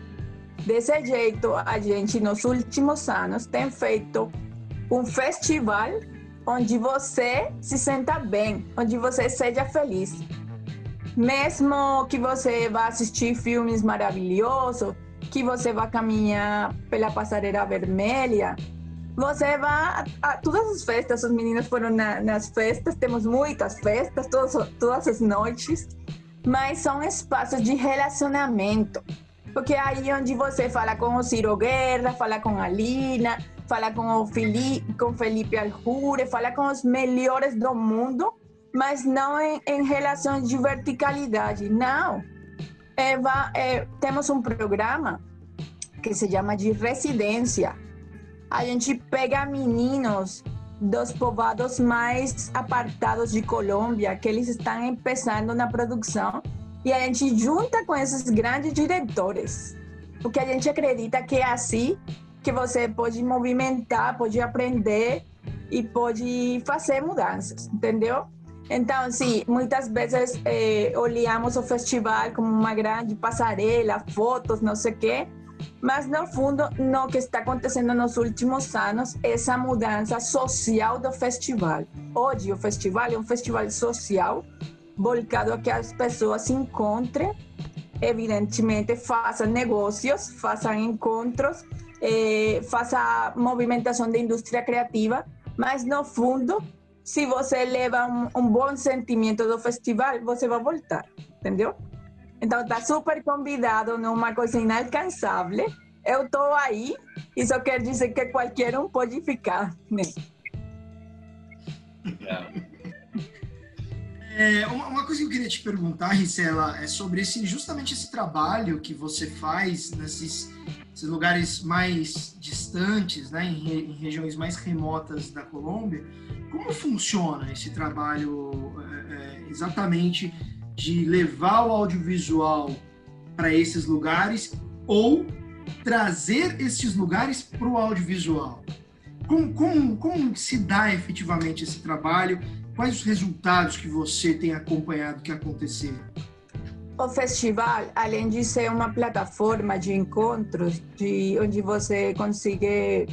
Desse jeito, a gente nos últimos anos tem feito um festival onde você se sinta bem, onde você seja feliz. Mesmo que você vá assistir filmes maravilhosos, que você vá caminhar pela passarela vermelha, você vai a, todas as festas, os meninos foram na, nas festas, temos muitas festas, todas, todas as noites, mas são espaços de relacionamento. Porque é aí onde você fala com o Ciro Guerra, fala com a Lina, fala com o Felipe, com Felipe Aljure, fala com os melhores do mundo, mas não em, em relações de verticalidade, não. É, é, temos um programa que se chama de residência, a gente pega meninos dos povoados mais apartados de Colômbia, que eles estão começando na produção, e a gente junta com esses grandes diretores, porque a gente acredita que é assim que você pode movimentar, pode aprender e pode fazer mudanças, entendeu? Então, sim, muitas vezes eh, olhamos o festival como uma grande passarela, fotos, não sei o quê, mas no fundo, no que está acontecendo nos últimos anos, essa mudança social do festival. Hoje, o festival é um festival social voltado a que as pessoas se encontrem, evidentemente, façam negócios, façam encontros, eh, façam movimentação da indústria criativa, mas no fundo, se você leva um, um bom sentimento do festival, você vai voltar, entendeu? Então está super convidado numa coisa inalcançável. Eu estou aí, isso quer dizer que qualquer um pode ficar. Né? É, uma, coisa que eu queria te perguntar, Ricela, é sobre esse, justamente esse trabalho que você faz nesses, nesses lugares mais distantes, né, em, em, regiões mais remotas da Colômbia. Como funciona esse trabalho é, é, exatamente de levar o audiovisual para esses lugares ou trazer esses lugares para o audiovisual? Como, como, como se dá efetivamente esse trabalho? Quais os resultados que você tem acompanhado que aconteceram? O festival, além de ser uma plataforma de encontros, de onde você consegue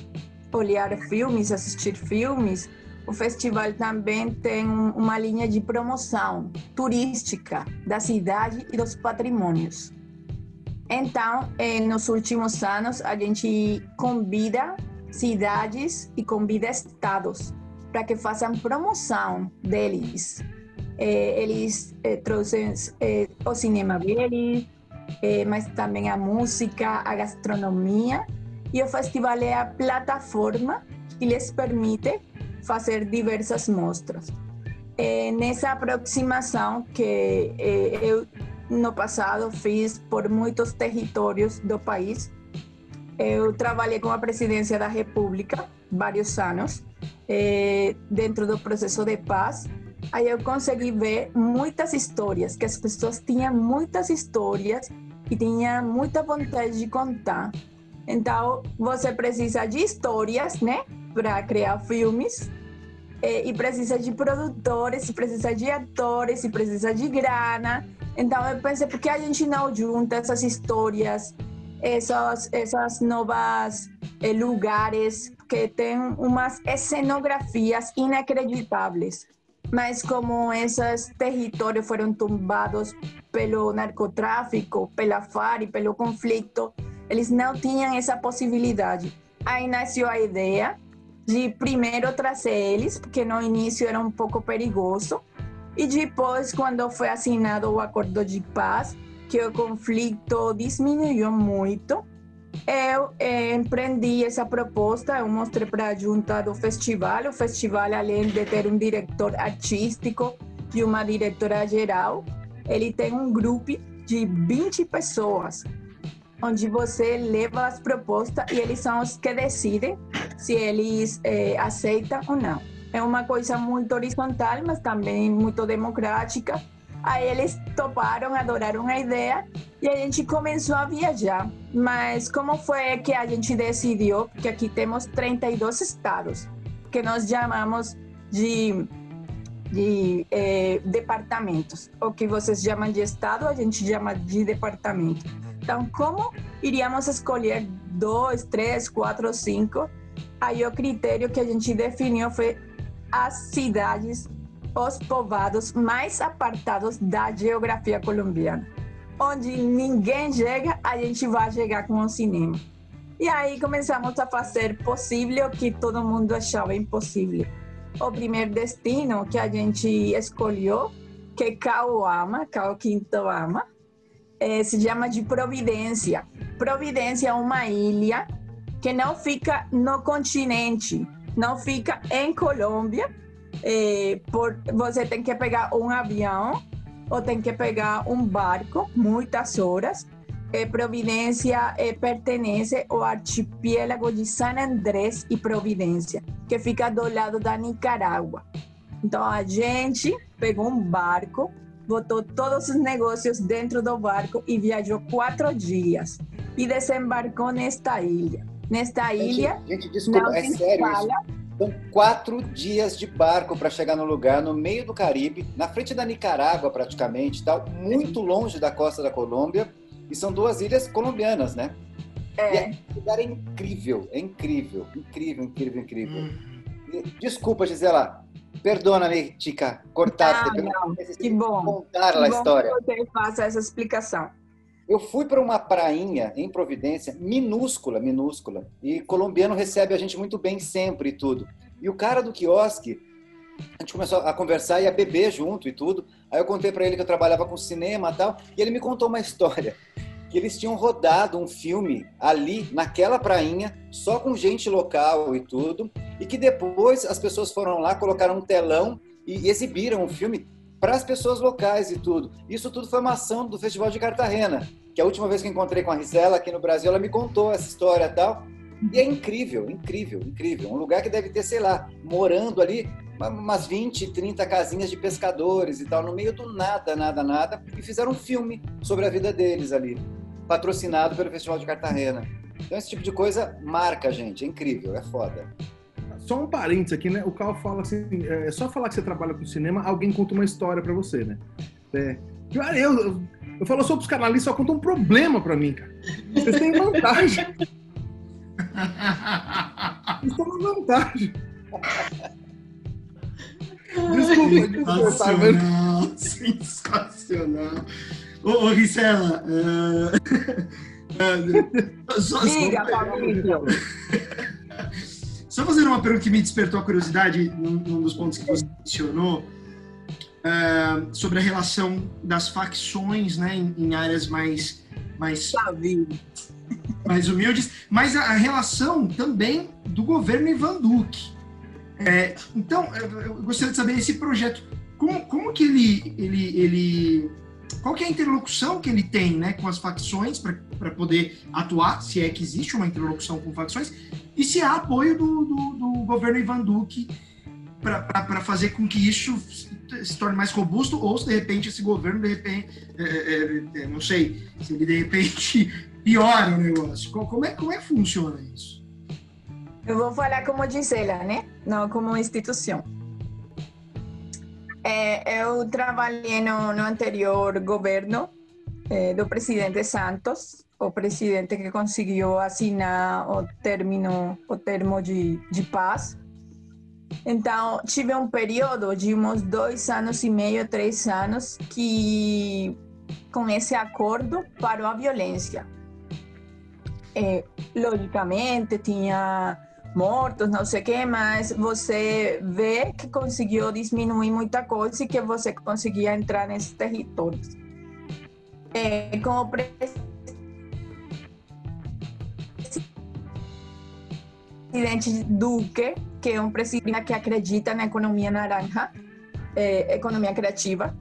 olhar filmes, assistir filmes, o festival também tem uma linha de promoção turística da cidade e dos patrimônios. Então, eh, nos últimos anos, a gente convida cidades e convida estados para que façam promoção deles. Eh, eles eh, trouxeram eh, o cinema deles, eh, mas também a música, a gastronomia. E o festival é a plataforma que lhes permite fazer diversas mostras. É nessa aproximação que eh, eu, no passado, fiz por muitos territórios do país, eu trabalhei com a presidência da República vários anos, eh, dentro do processo de paz. Aí eu consegui ver muitas histórias, que as pessoas tinham muitas histórias e tinham muita vontade de contar. Então, você precisa de histórias, né, para criar filmes, e precisa de produtores, precisa de atores, precisa de grana. Então, eu pensei, por que a gente não junta essas histórias essas, essas novas eh, lugares que têm umas cenografias inacreditáveis. Mas como esses territórios foram tombados pelo narcotráfico, pela FARC, pelo conflito, eles não tinham essa possibilidade. Aí nasceu a ideia de primeiro trazer eles, porque no início era um pouco perigoso, e depois, quando foi assinado o acordo de paz, que o conflito diminuiu muito, eu eh, empreendi essa proposta, eu mostrei para a junta do festival. O festival, além de ter um diretor artístico e uma diretora geral, ele tem um grupo de 20 pessoas, onde você leva as propostas e eles são os que decidem se eles eh, aceitam ou não. É uma coisa muito horizontal, mas também muito democrática Aí eles toparam, adoraram a ideia e a gente começou a viajar. Mas como foi que a gente decidiu? Porque aqui temos 32 estados, que nós chamamos de, de eh, departamentos. O que vocês chamam de estado, a gente chama de departamento. Então, como iríamos escolher dois, três, quatro, cinco? Aí o critério que a gente definiu foi as cidades os povoados mais apartados da geografia colombiana. Onde ninguém chega, a gente vai chegar com o cinema. E aí começamos a fazer possível o que todo mundo achava impossível. O primeiro destino que a gente escolheu, que é Cauama, Cau Quinto Ama, é, se chama de Providência. Providência é uma ilha que não fica no continente, não fica em Colômbia, é, por, você tem que pegar um avião ou tem que pegar um barco, muitas horas. É, Providência é, pertence ao archipiélago de San Andrés e Providência, que fica do lado da Nicarágua. Então a gente pegou um barco, botou todos os negócios dentro do barco e viajou quatro dias e desembarcou nesta ilha. Nesta ilha, gente, desculpa, é sério fala, isso? São quatro dias de barco para chegar no lugar, no meio do Caribe, na frente da Nicarágua praticamente, tal, muito longe da costa da Colômbia. E são duas ilhas colombianas, né? É. E é, o lugar é incrível, é incrível, incrível, incrível, incrível. Hum. Desculpa, Gisela. Perdona-me, Tica, cortar. Não, não. Que bom. Contar que a bom história. Que você faça essa explicação. Eu fui para uma prainha em Providência, minúscula, minúscula, e colombiano recebe a gente muito bem sempre e tudo. E o cara do quiosque, a gente começou a conversar e a beber junto e tudo. Aí eu contei para ele que eu trabalhava com cinema e tal, e ele me contou uma história que eles tinham rodado um filme ali naquela prainha, só com gente local e tudo, e que depois as pessoas foram lá, colocaram um telão e exibiram o filme para as pessoas locais e tudo. Isso tudo foi uma ação do Festival de Cartagena, que a última vez que encontrei com a Rizela aqui no Brasil, ela me contou essa história e tal. E é incrível, incrível, incrível. Um lugar que deve ter, sei lá, morando ali umas 20, 30 casinhas de pescadores e tal, no meio do nada, nada, nada, e fizeram um filme sobre a vida deles ali, patrocinado pelo Festival de Cartagena. Então esse tipo de coisa marca gente, é incrível, é foda. Só um parênteses aqui, né? O Carl fala assim, é só falar que você trabalha com cinema, alguém conta uma história para você, né? É, eu, eu, eu falo só pros canalistas, só conta um problema para mim, cara. Vocês têm vantagem. Vocês têm uma vantagem. Desculpa, desculpa. Sensacional, sensacional. Ô, ô Ricela, uh, só, Diga, Fabrício. Só fazendo uma pergunta que me despertou a curiosidade, num, num dos pontos que você mencionou, uh, sobre a relação das facções né, em, em áreas mais, mais, mais humildes, mas a, a, relação também do governo Ivan Duque. É, então, eu gostaria de saber esse projeto, como, como que ele, ele, ele qual que é a interlocução que ele tem né, com as facções para poder atuar, se é que existe uma interlocução com facções, e se há apoio do, do, do governo Ivan Duque para fazer com que isso se torne mais robusto, ou se de repente esse governo, de repente, é, é, é, não sei, se ele de repente piora o negócio. Como é, como é que funciona isso? Eu vou falar como Gisela, né? Não como instituição. É, eu trabalhei no, no anterior governo é, do presidente Santos, o presidente que conseguiu assinar o término, o termo de, de paz. Então, tive um período de uns dois anos e meio, três anos, que com esse acordo parou a violência. É, logicamente, tinha mortos, não sei o que, mas você vê que conseguiu diminuir muita coisa e que você conseguia entrar nesses territórios. É, com o presidente Duque, que é um presidente que acredita na economia naranja, é, economia criativa,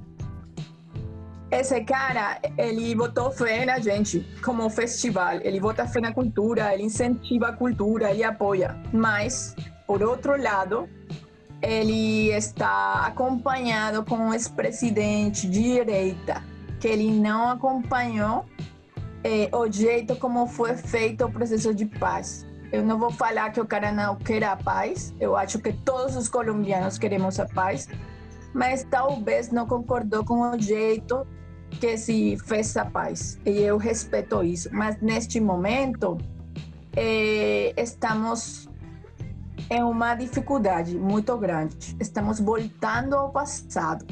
esse cara, ele botou fé na gente como festival. Ele bota fé na cultura, ele incentiva a cultura, ele apoia. Mas, por outro lado, ele está acompanhado com um ex-presidente de direita, que ele não acompanhou é, o jeito como foi feito o processo de paz. Eu não vou falar que o cara não quer a paz, eu acho que todos os colombianos queremos a paz, mas talvez não concordou com o jeito que se fez a paz. E eu respeito isso. Mas neste momento, eh, estamos em uma dificuldade muito grande. Estamos voltando ao passado.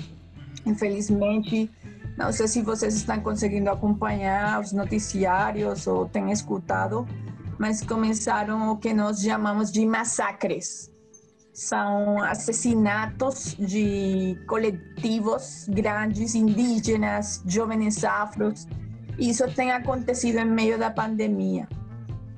Infelizmente, não sei se vocês estão conseguindo acompanhar os noticiários ou têm escutado, mas começaram o que nós chamamos de massacres são assassinatos de coletivos grandes, indígenas, jovens afros. Isso tem acontecido em meio da pandemia.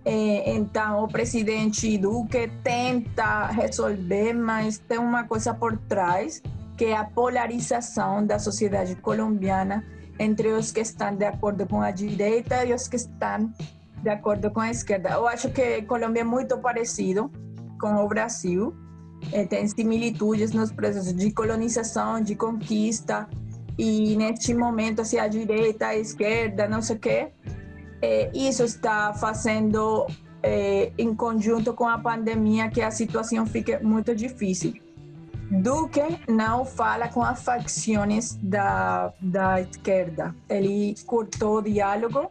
É, então, o presidente Duque tenta resolver, mas tem uma coisa por trás, que é a polarização da sociedade colombiana entre os que estão de acordo com a direita e os que estão de acordo com a esquerda. Eu acho que Colômbia é muito parecido com o Brasil é, tem similitudes nos processos de colonização, de conquista, e neste momento, assim, a direita, a esquerda, não sei o quê, é, isso está fazendo, é, em conjunto com a pandemia, que a situação fique muito difícil. Duque não fala com as facções da, da esquerda. Ele cortou o diálogo,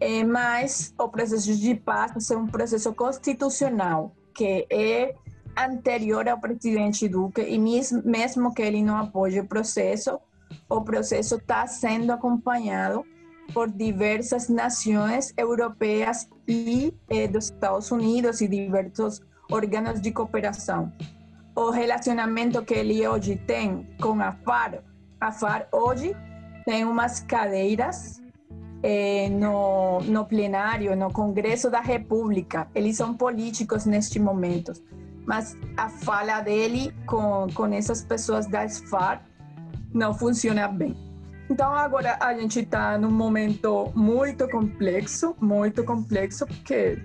é, mas o processo de paz é um processo constitucional, que é anterior ao presidente Duque e mesmo que ele não apoie o processo, o processo está sendo acompanhado por diversas nações europeias e eh, dos Estados Unidos e diversos órgãos de cooperação. O relacionamento que ele hoje tem com a FARC, a FARC hoje tem umas cadeiras eh, no, no plenário, no Congresso da República. Eles são políticos neste momento mas a fala dele com, com essas pessoas da SFAR não funciona bem. Então agora a gente está num momento muito complexo, muito complexo, porque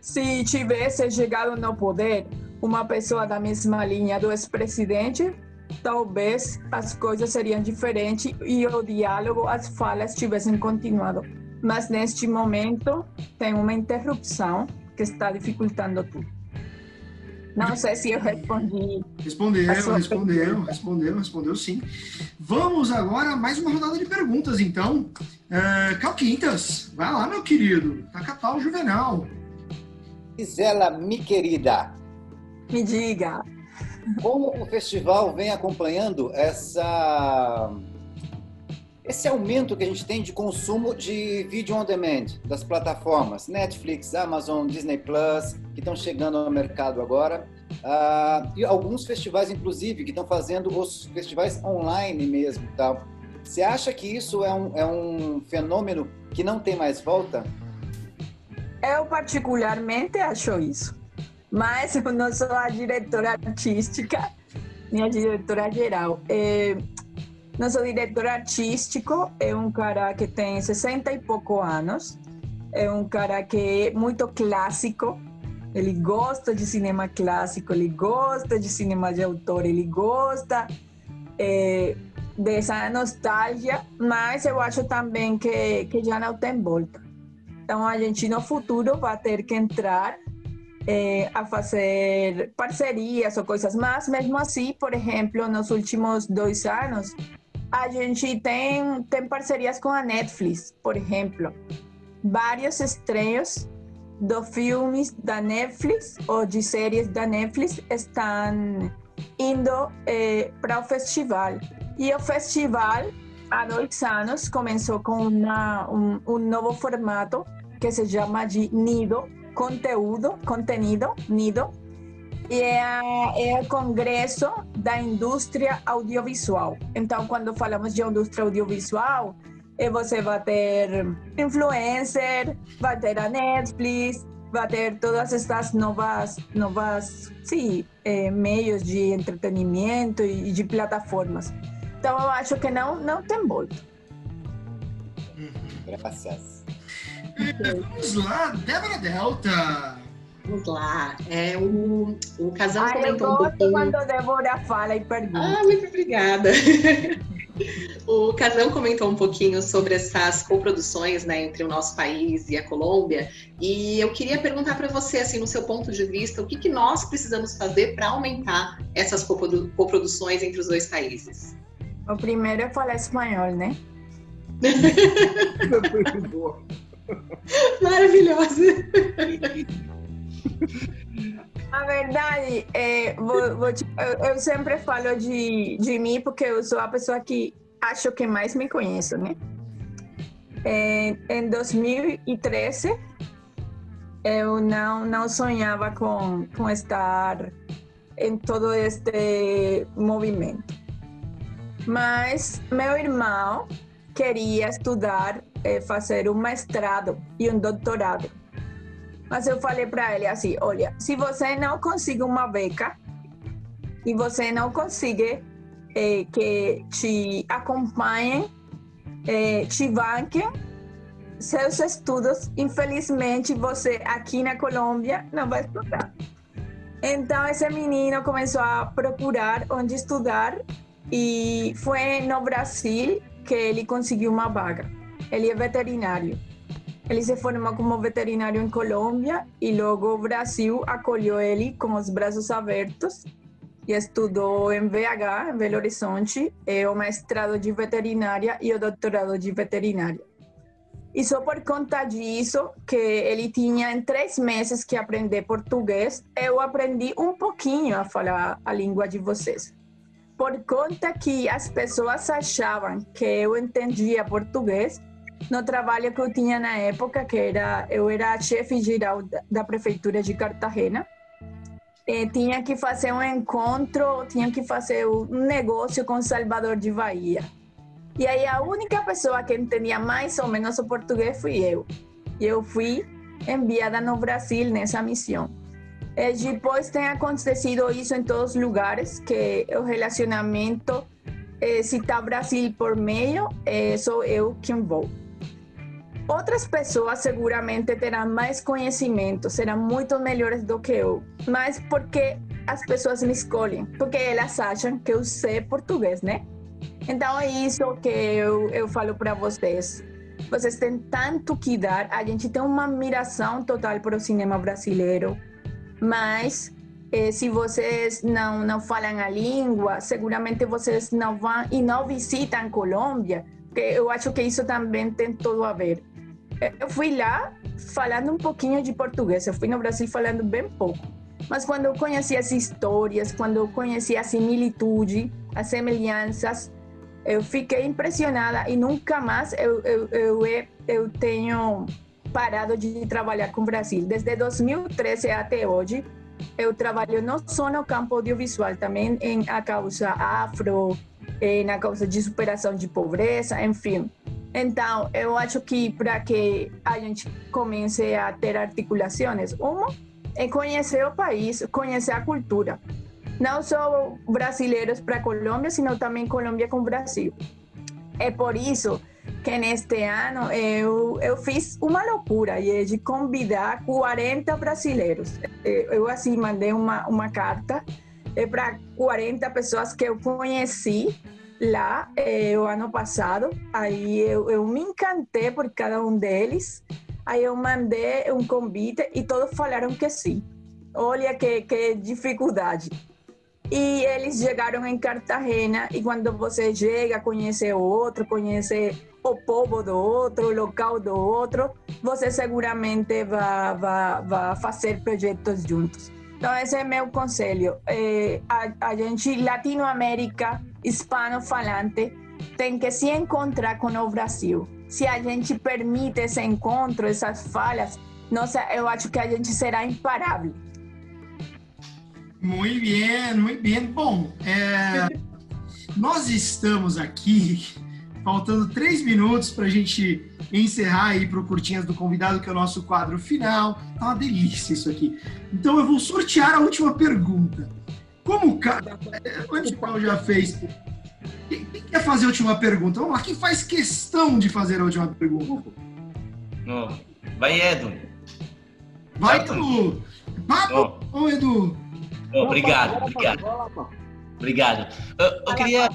se tivesse chegado no poder uma pessoa da mesma linha do ex-presidente, talvez as coisas seriam diferentes e o diálogo, as falas tivessem continuado. Mas neste momento tem uma interrupção que está dificultando tudo. Não sei se eu respondi. Respondeu, respondeu, respondeu, respondeu sim. Vamos agora a mais uma rodada de perguntas, então. Uh, Cal Quintas, vai lá, meu querido. Taca o Juvenal. Gisela, mi querida. Me diga. Como o festival vem acompanhando essa esse aumento que a gente tem de consumo de vídeo on demand das plataformas Netflix, Amazon, Disney Plus, que estão chegando ao mercado agora, uh, e alguns festivais, inclusive, que estão fazendo os festivais online mesmo, tal. Você acha que isso é um, é um fenômeno que não tem mais volta? Eu particularmente acho isso, mas eu não sou a diretora artística nem a diretora geral. É, nosso diretor artístico é um cara que tem 60 e pouco anos, é um cara que é muito clássico, ele gosta de cinema clássico, ele gosta de cinema de autor, ele gosta é, dessa nostalgia, mas eu acho também que, que já não tem volta. Então a gente no futuro vai ter que entrar é, a fazer parcerias ou coisas, mas mesmo assim, por exemplo, nos últimos dois anos, a gente tem, tem parcerias com a Netflix, por exemplo. Vários estreios de filmes da Netflix ou de séries da Netflix estão indo eh, para o festival. E o festival, há dois anos, começou com uma, um, um novo formato que se chama de Nido, conteúdo, contenido, Nido, é, é o Congresso da Indústria Audiovisual. Então, quando falamos de indústria audiovisual, eh, você vai ter influencer, vai ter a Netflix, vai ter todas estas novas, novas sim, eh, meios de entretenimento e de plataformas. Então, eu acho que não, não tem volta. Graças. Vamos lá, Débora Delta. Vamos lá. É, o, o casal Ai, comentou eu um gosto pouquinho... quando a Débora fala e pergunta. Ah, muito obrigada. o Casão comentou um pouquinho sobre essas coproduções né, entre o nosso país e a Colômbia. E eu queria perguntar para você, assim, no seu ponto de vista, o que, que nós precisamos fazer para aumentar essas coprodu coproduções entre os dois países? O primeiro é falar espanhol, né? Maravilhosa! A verdade, é, vou, vou te, eu, eu, sempre falo de, de mim porque eu sou a pessoa que acho que mais me conheço, né? É, em 2013, eu não, não sonhava com, com estar em todo este movimento. Mas meu irmão queria estudar, é, fazer um mestrado e um doutorado. Mas eu falei para ele assim: olha, se você não conseguir uma beca e você não conseguir é, que te acompanhem, é, te banquem seus estudos, infelizmente você aqui na Colômbia não vai estudar. Então esse menino começou a procurar onde estudar e foi no Brasil que ele conseguiu uma vaga. Ele é veterinário. Ele se formou como veterinário em Colômbia e logo o Brasil acolheu ele com os braços abertos e estudou em VH, em Belo Horizonte, é o mestrado de veterinária e o doutorado de veterinária. E só por conta disso, que ele tinha em três meses que aprender português, eu aprendi um pouquinho a falar a língua de vocês por conta que as pessoas achavam que eu entendia português no trabalho que eu tinha na época, que era eu era chefe geral da prefeitura de Cartagena. E tinha que fazer um encontro, tinha que fazer um negócio com Salvador de Bahia. E aí a única pessoa que entendia mais ou menos o português fui eu. E eu fui enviada no Brasil nessa missão. É, depois tem acontecido isso em todos os lugares, que o relacionamento, é, se está Brasil por meio, é, sou eu quem vou. Outras pessoas seguramente terão mais conhecimento, serão muito melhores do que eu, mas porque as pessoas me escolhem, porque elas acham que eu sei português, né? Então é isso que eu, eu falo para vocês. Vocês têm tanto que dar, a gente tem uma admiração total para o cinema brasileiro, mas eh, se vocês não, não falam a língua, seguramente vocês não vão e não visitam Colômbia, porque eu acho que isso também tem tudo a ver. Eh, eu fui lá falando um pouquinho de português, eu fui no Brasil falando bem pouco. Mas quando eu conheci as histórias, quando eu conheci a similitude, as semelhanças, Eu fiquei impressionada e nunca mais eu, eu, eu, eu tenho parado de trabalhar com o Brasil. Desde 2013 até hoje, eu trabalho não só no campo audiovisual, também em a causa afro, na causa de superação de pobreza, enfim. Então, eu acho que para que a gente comece a ter articulações, uma é conhecer o país, conhecer a cultura. Não só brasileiros para Colômbia, sino também Colômbia com Brasil. É por isso que neste ano eu, eu fiz uma loucura e é de convidar 40 brasileiros. Eu assim mandei uma, uma carta é para 40 pessoas que eu conheci lá eh, o ano passado. Aí eu, eu me encantei por cada um deles. Aí eu mandei um convite e todos falaram que sim. Olha que, que dificuldade. E eles chegaram em Cartagena e quando você chega, conhece o outro, conhece o povo do outro, o local do outro, você seguramente vai, vai, vai fazer projetos juntos. Então, esse é meu conselho. É, a, a gente, Latinoamérica, hispano-falante, tem que se encontrar com o Brasil. Se a gente permite esse encontro, essas falhas, nossa, eu acho que a gente será imparável. Muito bem, muito bem. Bom, é, nós estamos aqui, faltando três minutos para a gente encerrar aí para o Curtinhas do Convidado, que é o nosso quadro final. Tá uma delícia isso aqui. Então eu vou sortear a última pergunta. Como o cara. Antes o já fez. Quem quer fazer a última pergunta? Vamos lá, quem faz questão de fazer a última pergunta? Não. Vai, Edu. Vai, Edu! Vamos, oh. Edu! obrigado, obrigado. Obrigado. Eu, eu queria,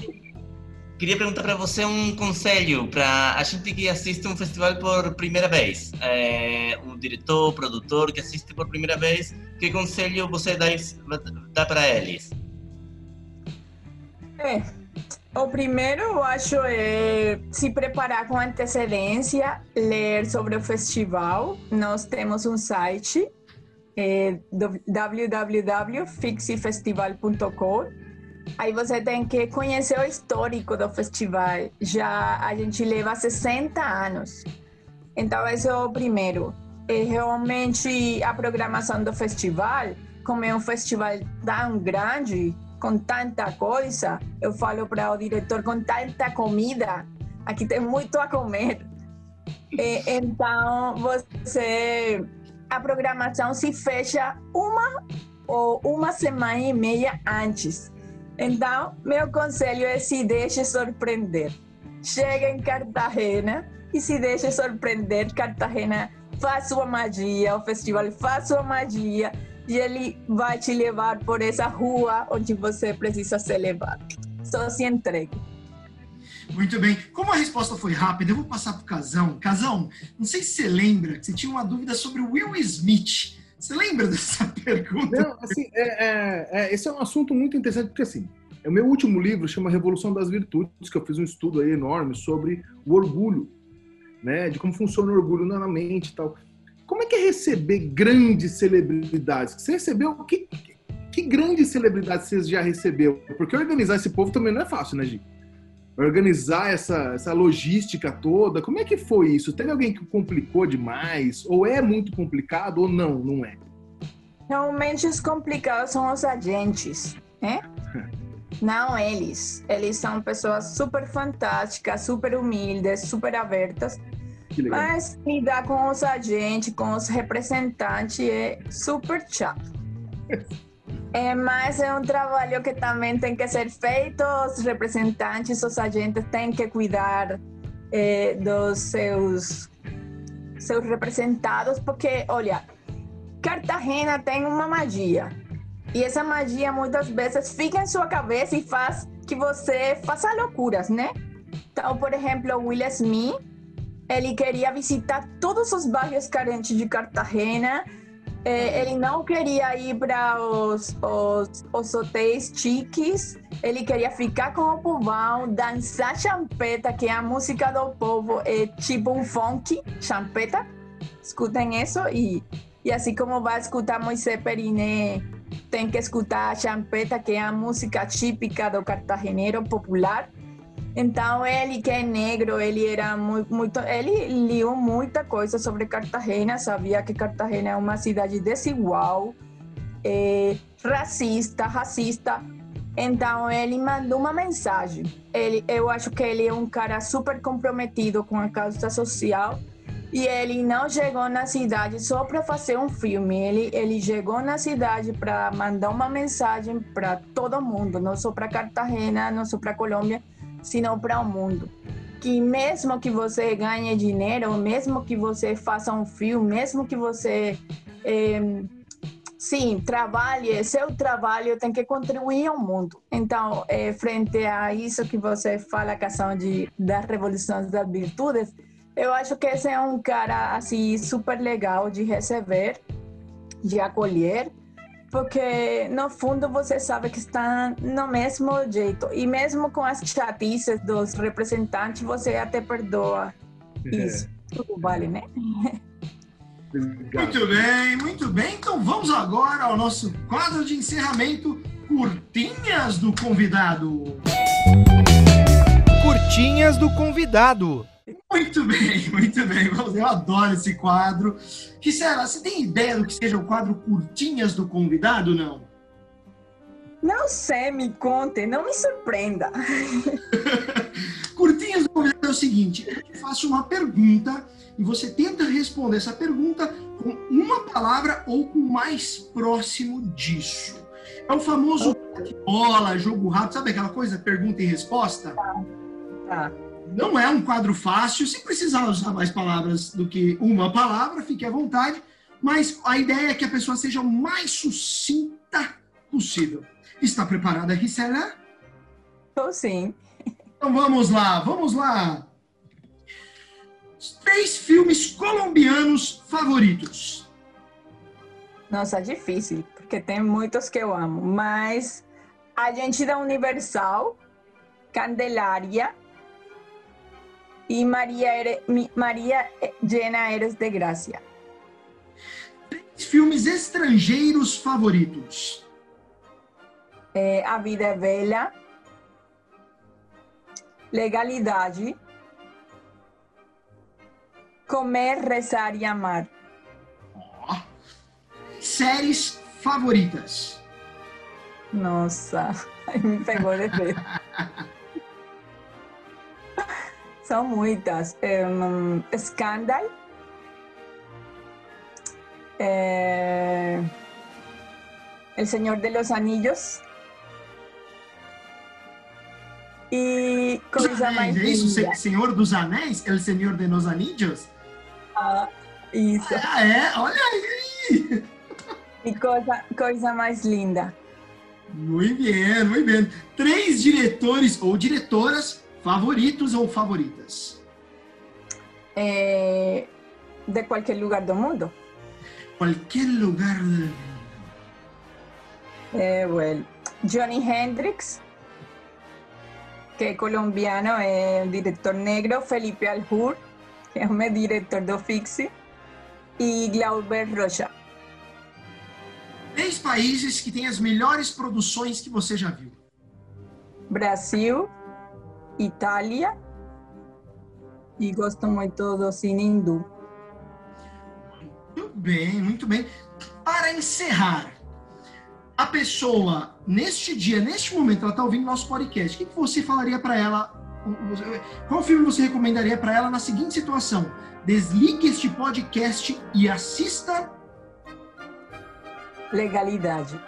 queria perguntar para você um conselho para a gente que assiste um festival por primeira vez. É, um diretor, produtor que assiste por primeira vez, que conselho você dá, dá para eles? É, o primeiro, eu acho, é se preparar com antecedência, ler sobre o festival. Nós temos um site é www.fixifestival.com. Aí você tem que conhecer o histórico do festival. Já a gente leva 60 anos. Então, esse é o primeiro. É realmente a programação do festival, como é um festival tão grande, com tanta coisa, eu falo para o diretor, com tanta comida, aqui tem muito a comer. Então, você a programação se fecha uma ou uma semana e meia antes. Então, meu conselho é se deixe surpreender. Chega em Cartagena e se deixe surpreender. Cartagena faz sua magia, o festival faz sua magia e ele vai te levar por essa rua onde você precisa ser levado. Só se entregue. Muito bem. Como a resposta foi rápida, eu vou passar para o Casão. Casão, não sei se você lembra que você tinha uma dúvida sobre o Will Smith. Você lembra dessa pergunta? Não, assim, é, é, é, esse é um assunto muito interessante, porque assim, o meu último livro chama Revolução das Virtudes, que eu fiz um estudo aí enorme sobre o orgulho, né? De como funciona o orgulho na mente e tal. Como é que é receber grandes celebridades? Você recebeu que, que, que grandes celebridades você já recebeu? Porque organizar esse povo também não é fácil, né, Gi? Organizar essa, essa logística toda. Como é que foi isso? Teve alguém que complicou demais? Ou é muito complicado ou não, não é? Normalmente os complicados são os agentes, né? não eles. Eles são pessoas super fantásticas, super humildes, super abertas. Mas lidar com os agentes, com os representantes é super chato. É, mas é um trabalho que também tem que ser feito. Os representantes, os agentes têm que cuidar é, dos seus, seus representados, porque, olha, Cartagena tem uma magia. E essa magia muitas vezes fica em sua cabeça e faz que você faça loucuras, né? Então, por exemplo, Will Smith, ele queria visitar todos os bairros carentes de Cartagena é, ele não queria ir para os, os, os hotéis chiques, ele queria ficar com o povão, dançar champeta, que é a música do povo, é tipo um funk, champeta. Escutem isso e, e assim como vai escutar Moisés Periné, tem que escutar champeta, que é a música típica do cartageneiro popular. Então ele que é negro, ele era muito, muito, ele liu muita coisa sobre Cartagena, sabia que Cartagena é uma cidade desigual, é, racista, racista. Então ele mandou uma mensagem. Ele, eu acho que ele é um cara super comprometido com a causa social e ele não chegou na cidade só para fazer um filme. Ele, ele chegou na cidade para mandar uma mensagem para todo mundo, não só para Cartagena, não só para Colômbia, senão para o mundo. Que mesmo que você ganhe dinheiro, mesmo que você faça um filme, mesmo que você eh, sim trabalhe, seu trabalho tem que contribuir ao mundo. Então, eh, frente a isso que você fala, a questão de das revoluções das virtudes, eu acho que esse é um cara assim super legal de receber, de acolher, porque no fundo você sabe que está no mesmo jeito e mesmo com as chatices dos representantes você até perdoa isso. Tudo vale, né? Muito bem, muito bem. Então vamos agora ao nosso quadro de encerramento, curtinhas do convidado. Curtinhas do convidado. Muito bem, muito bem. Eu adoro esse quadro. Gisela, você tem ideia do que seja o quadro Curtinhas do Convidado, não? Não sei, me conte, não me surpreenda. Curtinhas do Convidado é o seguinte: eu te faço uma pergunta e você tenta responder essa pergunta com uma palavra ou com o mais próximo disso. É o famoso bola, jogo rápido, sabe aquela coisa, pergunta e resposta? Tá. Tá. Não é um quadro fácil, se precisar usar mais palavras do que uma palavra, fique à vontade, mas a ideia é que a pessoa seja o mais sucinta possível. Está preparada, Gisela? Estou sim. Então vamos lá, vamos lá. Três filmes colombianos favoritos. Nossa, difícil, porque tem muitos que eu amo, mas a gente da Universal, Candelária, e Maria, Maria Llena Eres de Gracia. Três filmes estrangeiros favoritos. É, a Vida é Velha, Legalidade, Comer, Rezar e Amar. Oh. Séries favoritas. Nossa, me pegou de vez. São muitas. Um, Scandal. Eh, El Señor de los Anillos. E coisa mais é isso? Linda. Senhor dos Anéis? El Senhor de los Anillos? Ah, isso. Ah, é? Olha aí! E coisa, coisa mais linda. Muito bem, muito bem. Três diretores ou diretoras favoritos ou favoritas? É, de qualquer lugar do mundo. Qualquer lugar do mundo. É, well, Johnny Hendrix, que é colombiano, é um diretor negro. Felipe Alhur, que é um diretor do Fixi. E Glauber Rocha. Três países que têm as melhores produções que você já viu. Brasil, Itália e gosto muito do cine hindu. Muito bem, muito bem. Para encerrar, a pessoa, neste dia, neste momento, ela está ouvindo nosso podcast, o que você falaria para ela? Qual filme você recomendaria para ela na seguinte situação? Desligue este podcast e assista. Legalidade.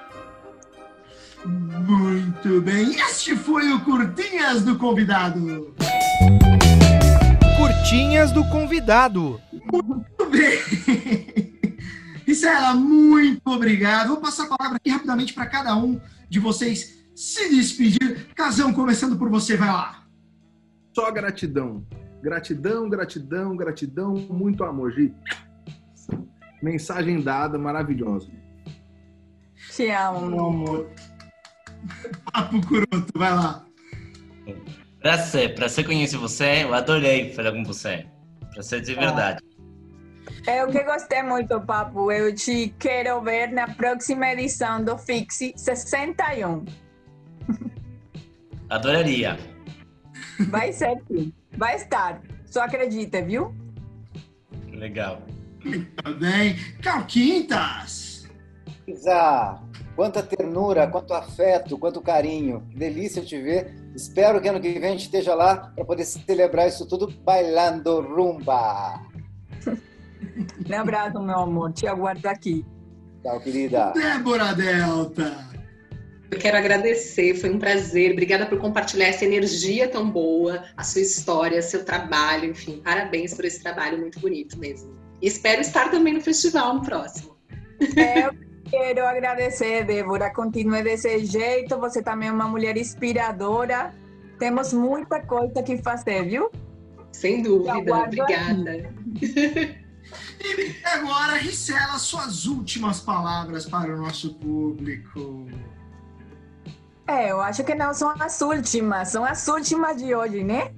Muito bem, este foi o Curtinhas do Convidado. Curtinhas do Convidado. Muito bem. Isela, muito obrigado. Vou passar a palavra aqui rapidamente para cada um de vocês se despedir. Casão, começando por você, vai lá. Só gratidão. Gratidão, gratidão, gratidão, muito amor, Gi. Mensagem dada, maravilhosa. Te amo, meu amor. Papo Curoto, vai lá. Prazer, prazer conhecer você. Eu adorei falar com você. Prazer de verdade. Eu que gostei muito, Papo. Eu te quero ver na próxima edição do Fixi 61. Adoraria. Vai ser sim. Vai estar. Só acredita, viu? Legal. Muito bem. Calquintas! Isa, quanta ternura, quanto afeto, quanto carinho. Que delícia te ver. Espero que ano que vem a gente esteja lá para poder celebrar isso tudo bailando rumba. Um abraço, meu amor. Te aguardo aqui. Tchau, querida. Débora Delta! Eu quero agradecer, foi um prazer. Obrigada por compartilhar essa energia tão boa, a sua história, seu trabalho, enfim, parabéns por esse trabalho muito bonito mesmo. E espero estar também no festival no próximo. Eu quero agradecer, Débora. Continue desse jeito. Você também é uma mulher inspiradora. Temos muita coisa que fazer, viu? Sem dúvida. Obrigada. E agora, Ricela, suas últimas palavras para o nosso público. É, eu acho que não são as últimas, são as últimas de hoje, né?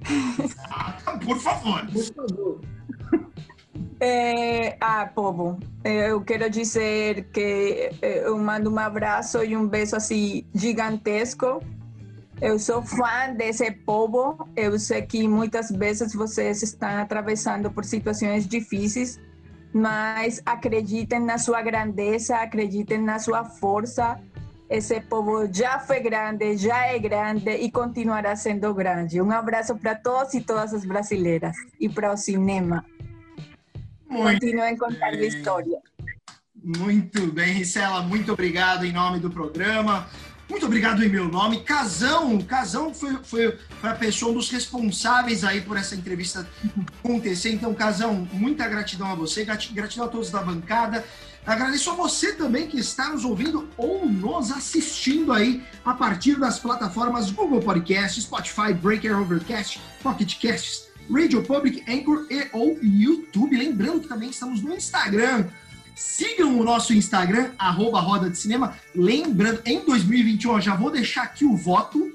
Ah, por favor. Por favor. É, ah, povo, eu quero dizer que eu mando um abraço e um beijo assim gigantesco. Eu sou fã desse povo. Eu sei que muitas vezes vocês estão atravessando por situações difíceis, mas acreditem na sua grandeza, acreditem na sua força. Esse povo já foi grande, já é grande e continuará sendo grande. Um abraço para todos e todas as brasileiras e para o cinema. Muito Continuem contando a história. Muito bem, Ricela, muito obrigado em nome do programa. Muito obrigado em meu nome. Casão, Casão foi, foi, foi a pessoa, um dos responsáveis aí por essa entrevista acontecer. Então, Casão, muita gratidão a você, gratidão a todos da bancada. Agradeço a você também que está nos ouvindo ou nos assistindo aí a partir das plataformas Google Podcast, Spotify, Breaker Overcast, Pocket Casts, Radio Public, Anchor e ou YouTube. Lembrando que também estamos no Instagram. Sigam o nosso Instagram, arroba Roda de Cinema. Lembrando, em 2021, ó, já vou deixar aqui o voto,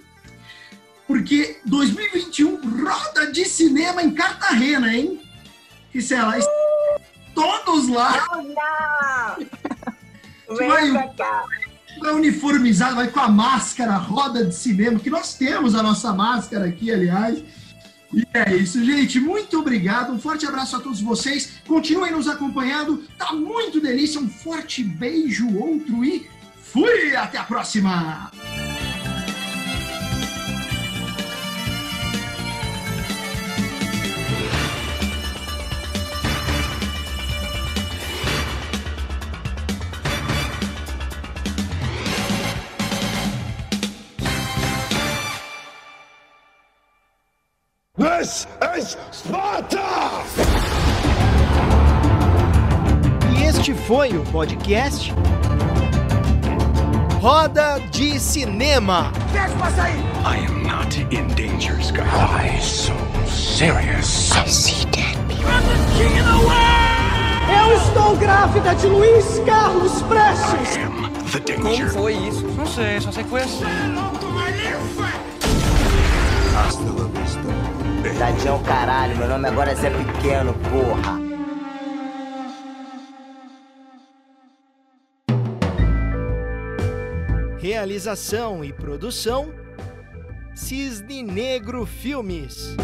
porque 2021, Roda de Cinema em Cartagena, hein? Gisela, todos lá. Vem cá. Vai uniformizado, vai com a máscara, roda de cinema, que nós temos a nossa máscara aqui, aliás. E é isso, gente. Muito obrigado. Um forte abraço a todos vocês. Continuem nos acompanhando. Tá muito delícia. Um forte beijo, outro e fui! Até a próxima! This is Sparta! E este foi o podcast Roda de Cinema. Pra sair! I am not in danger, Skylar. Why so serious? I see dead Eu estou grávida de Luiz Carlos Prestes! The danger. Como foi isso? Não sei, só sei que foi assim. Hasta la vista. Tadinho caralho, meu nome agora é Zé Pequeno, porra. Realização e produção Cisne Negro Filmes.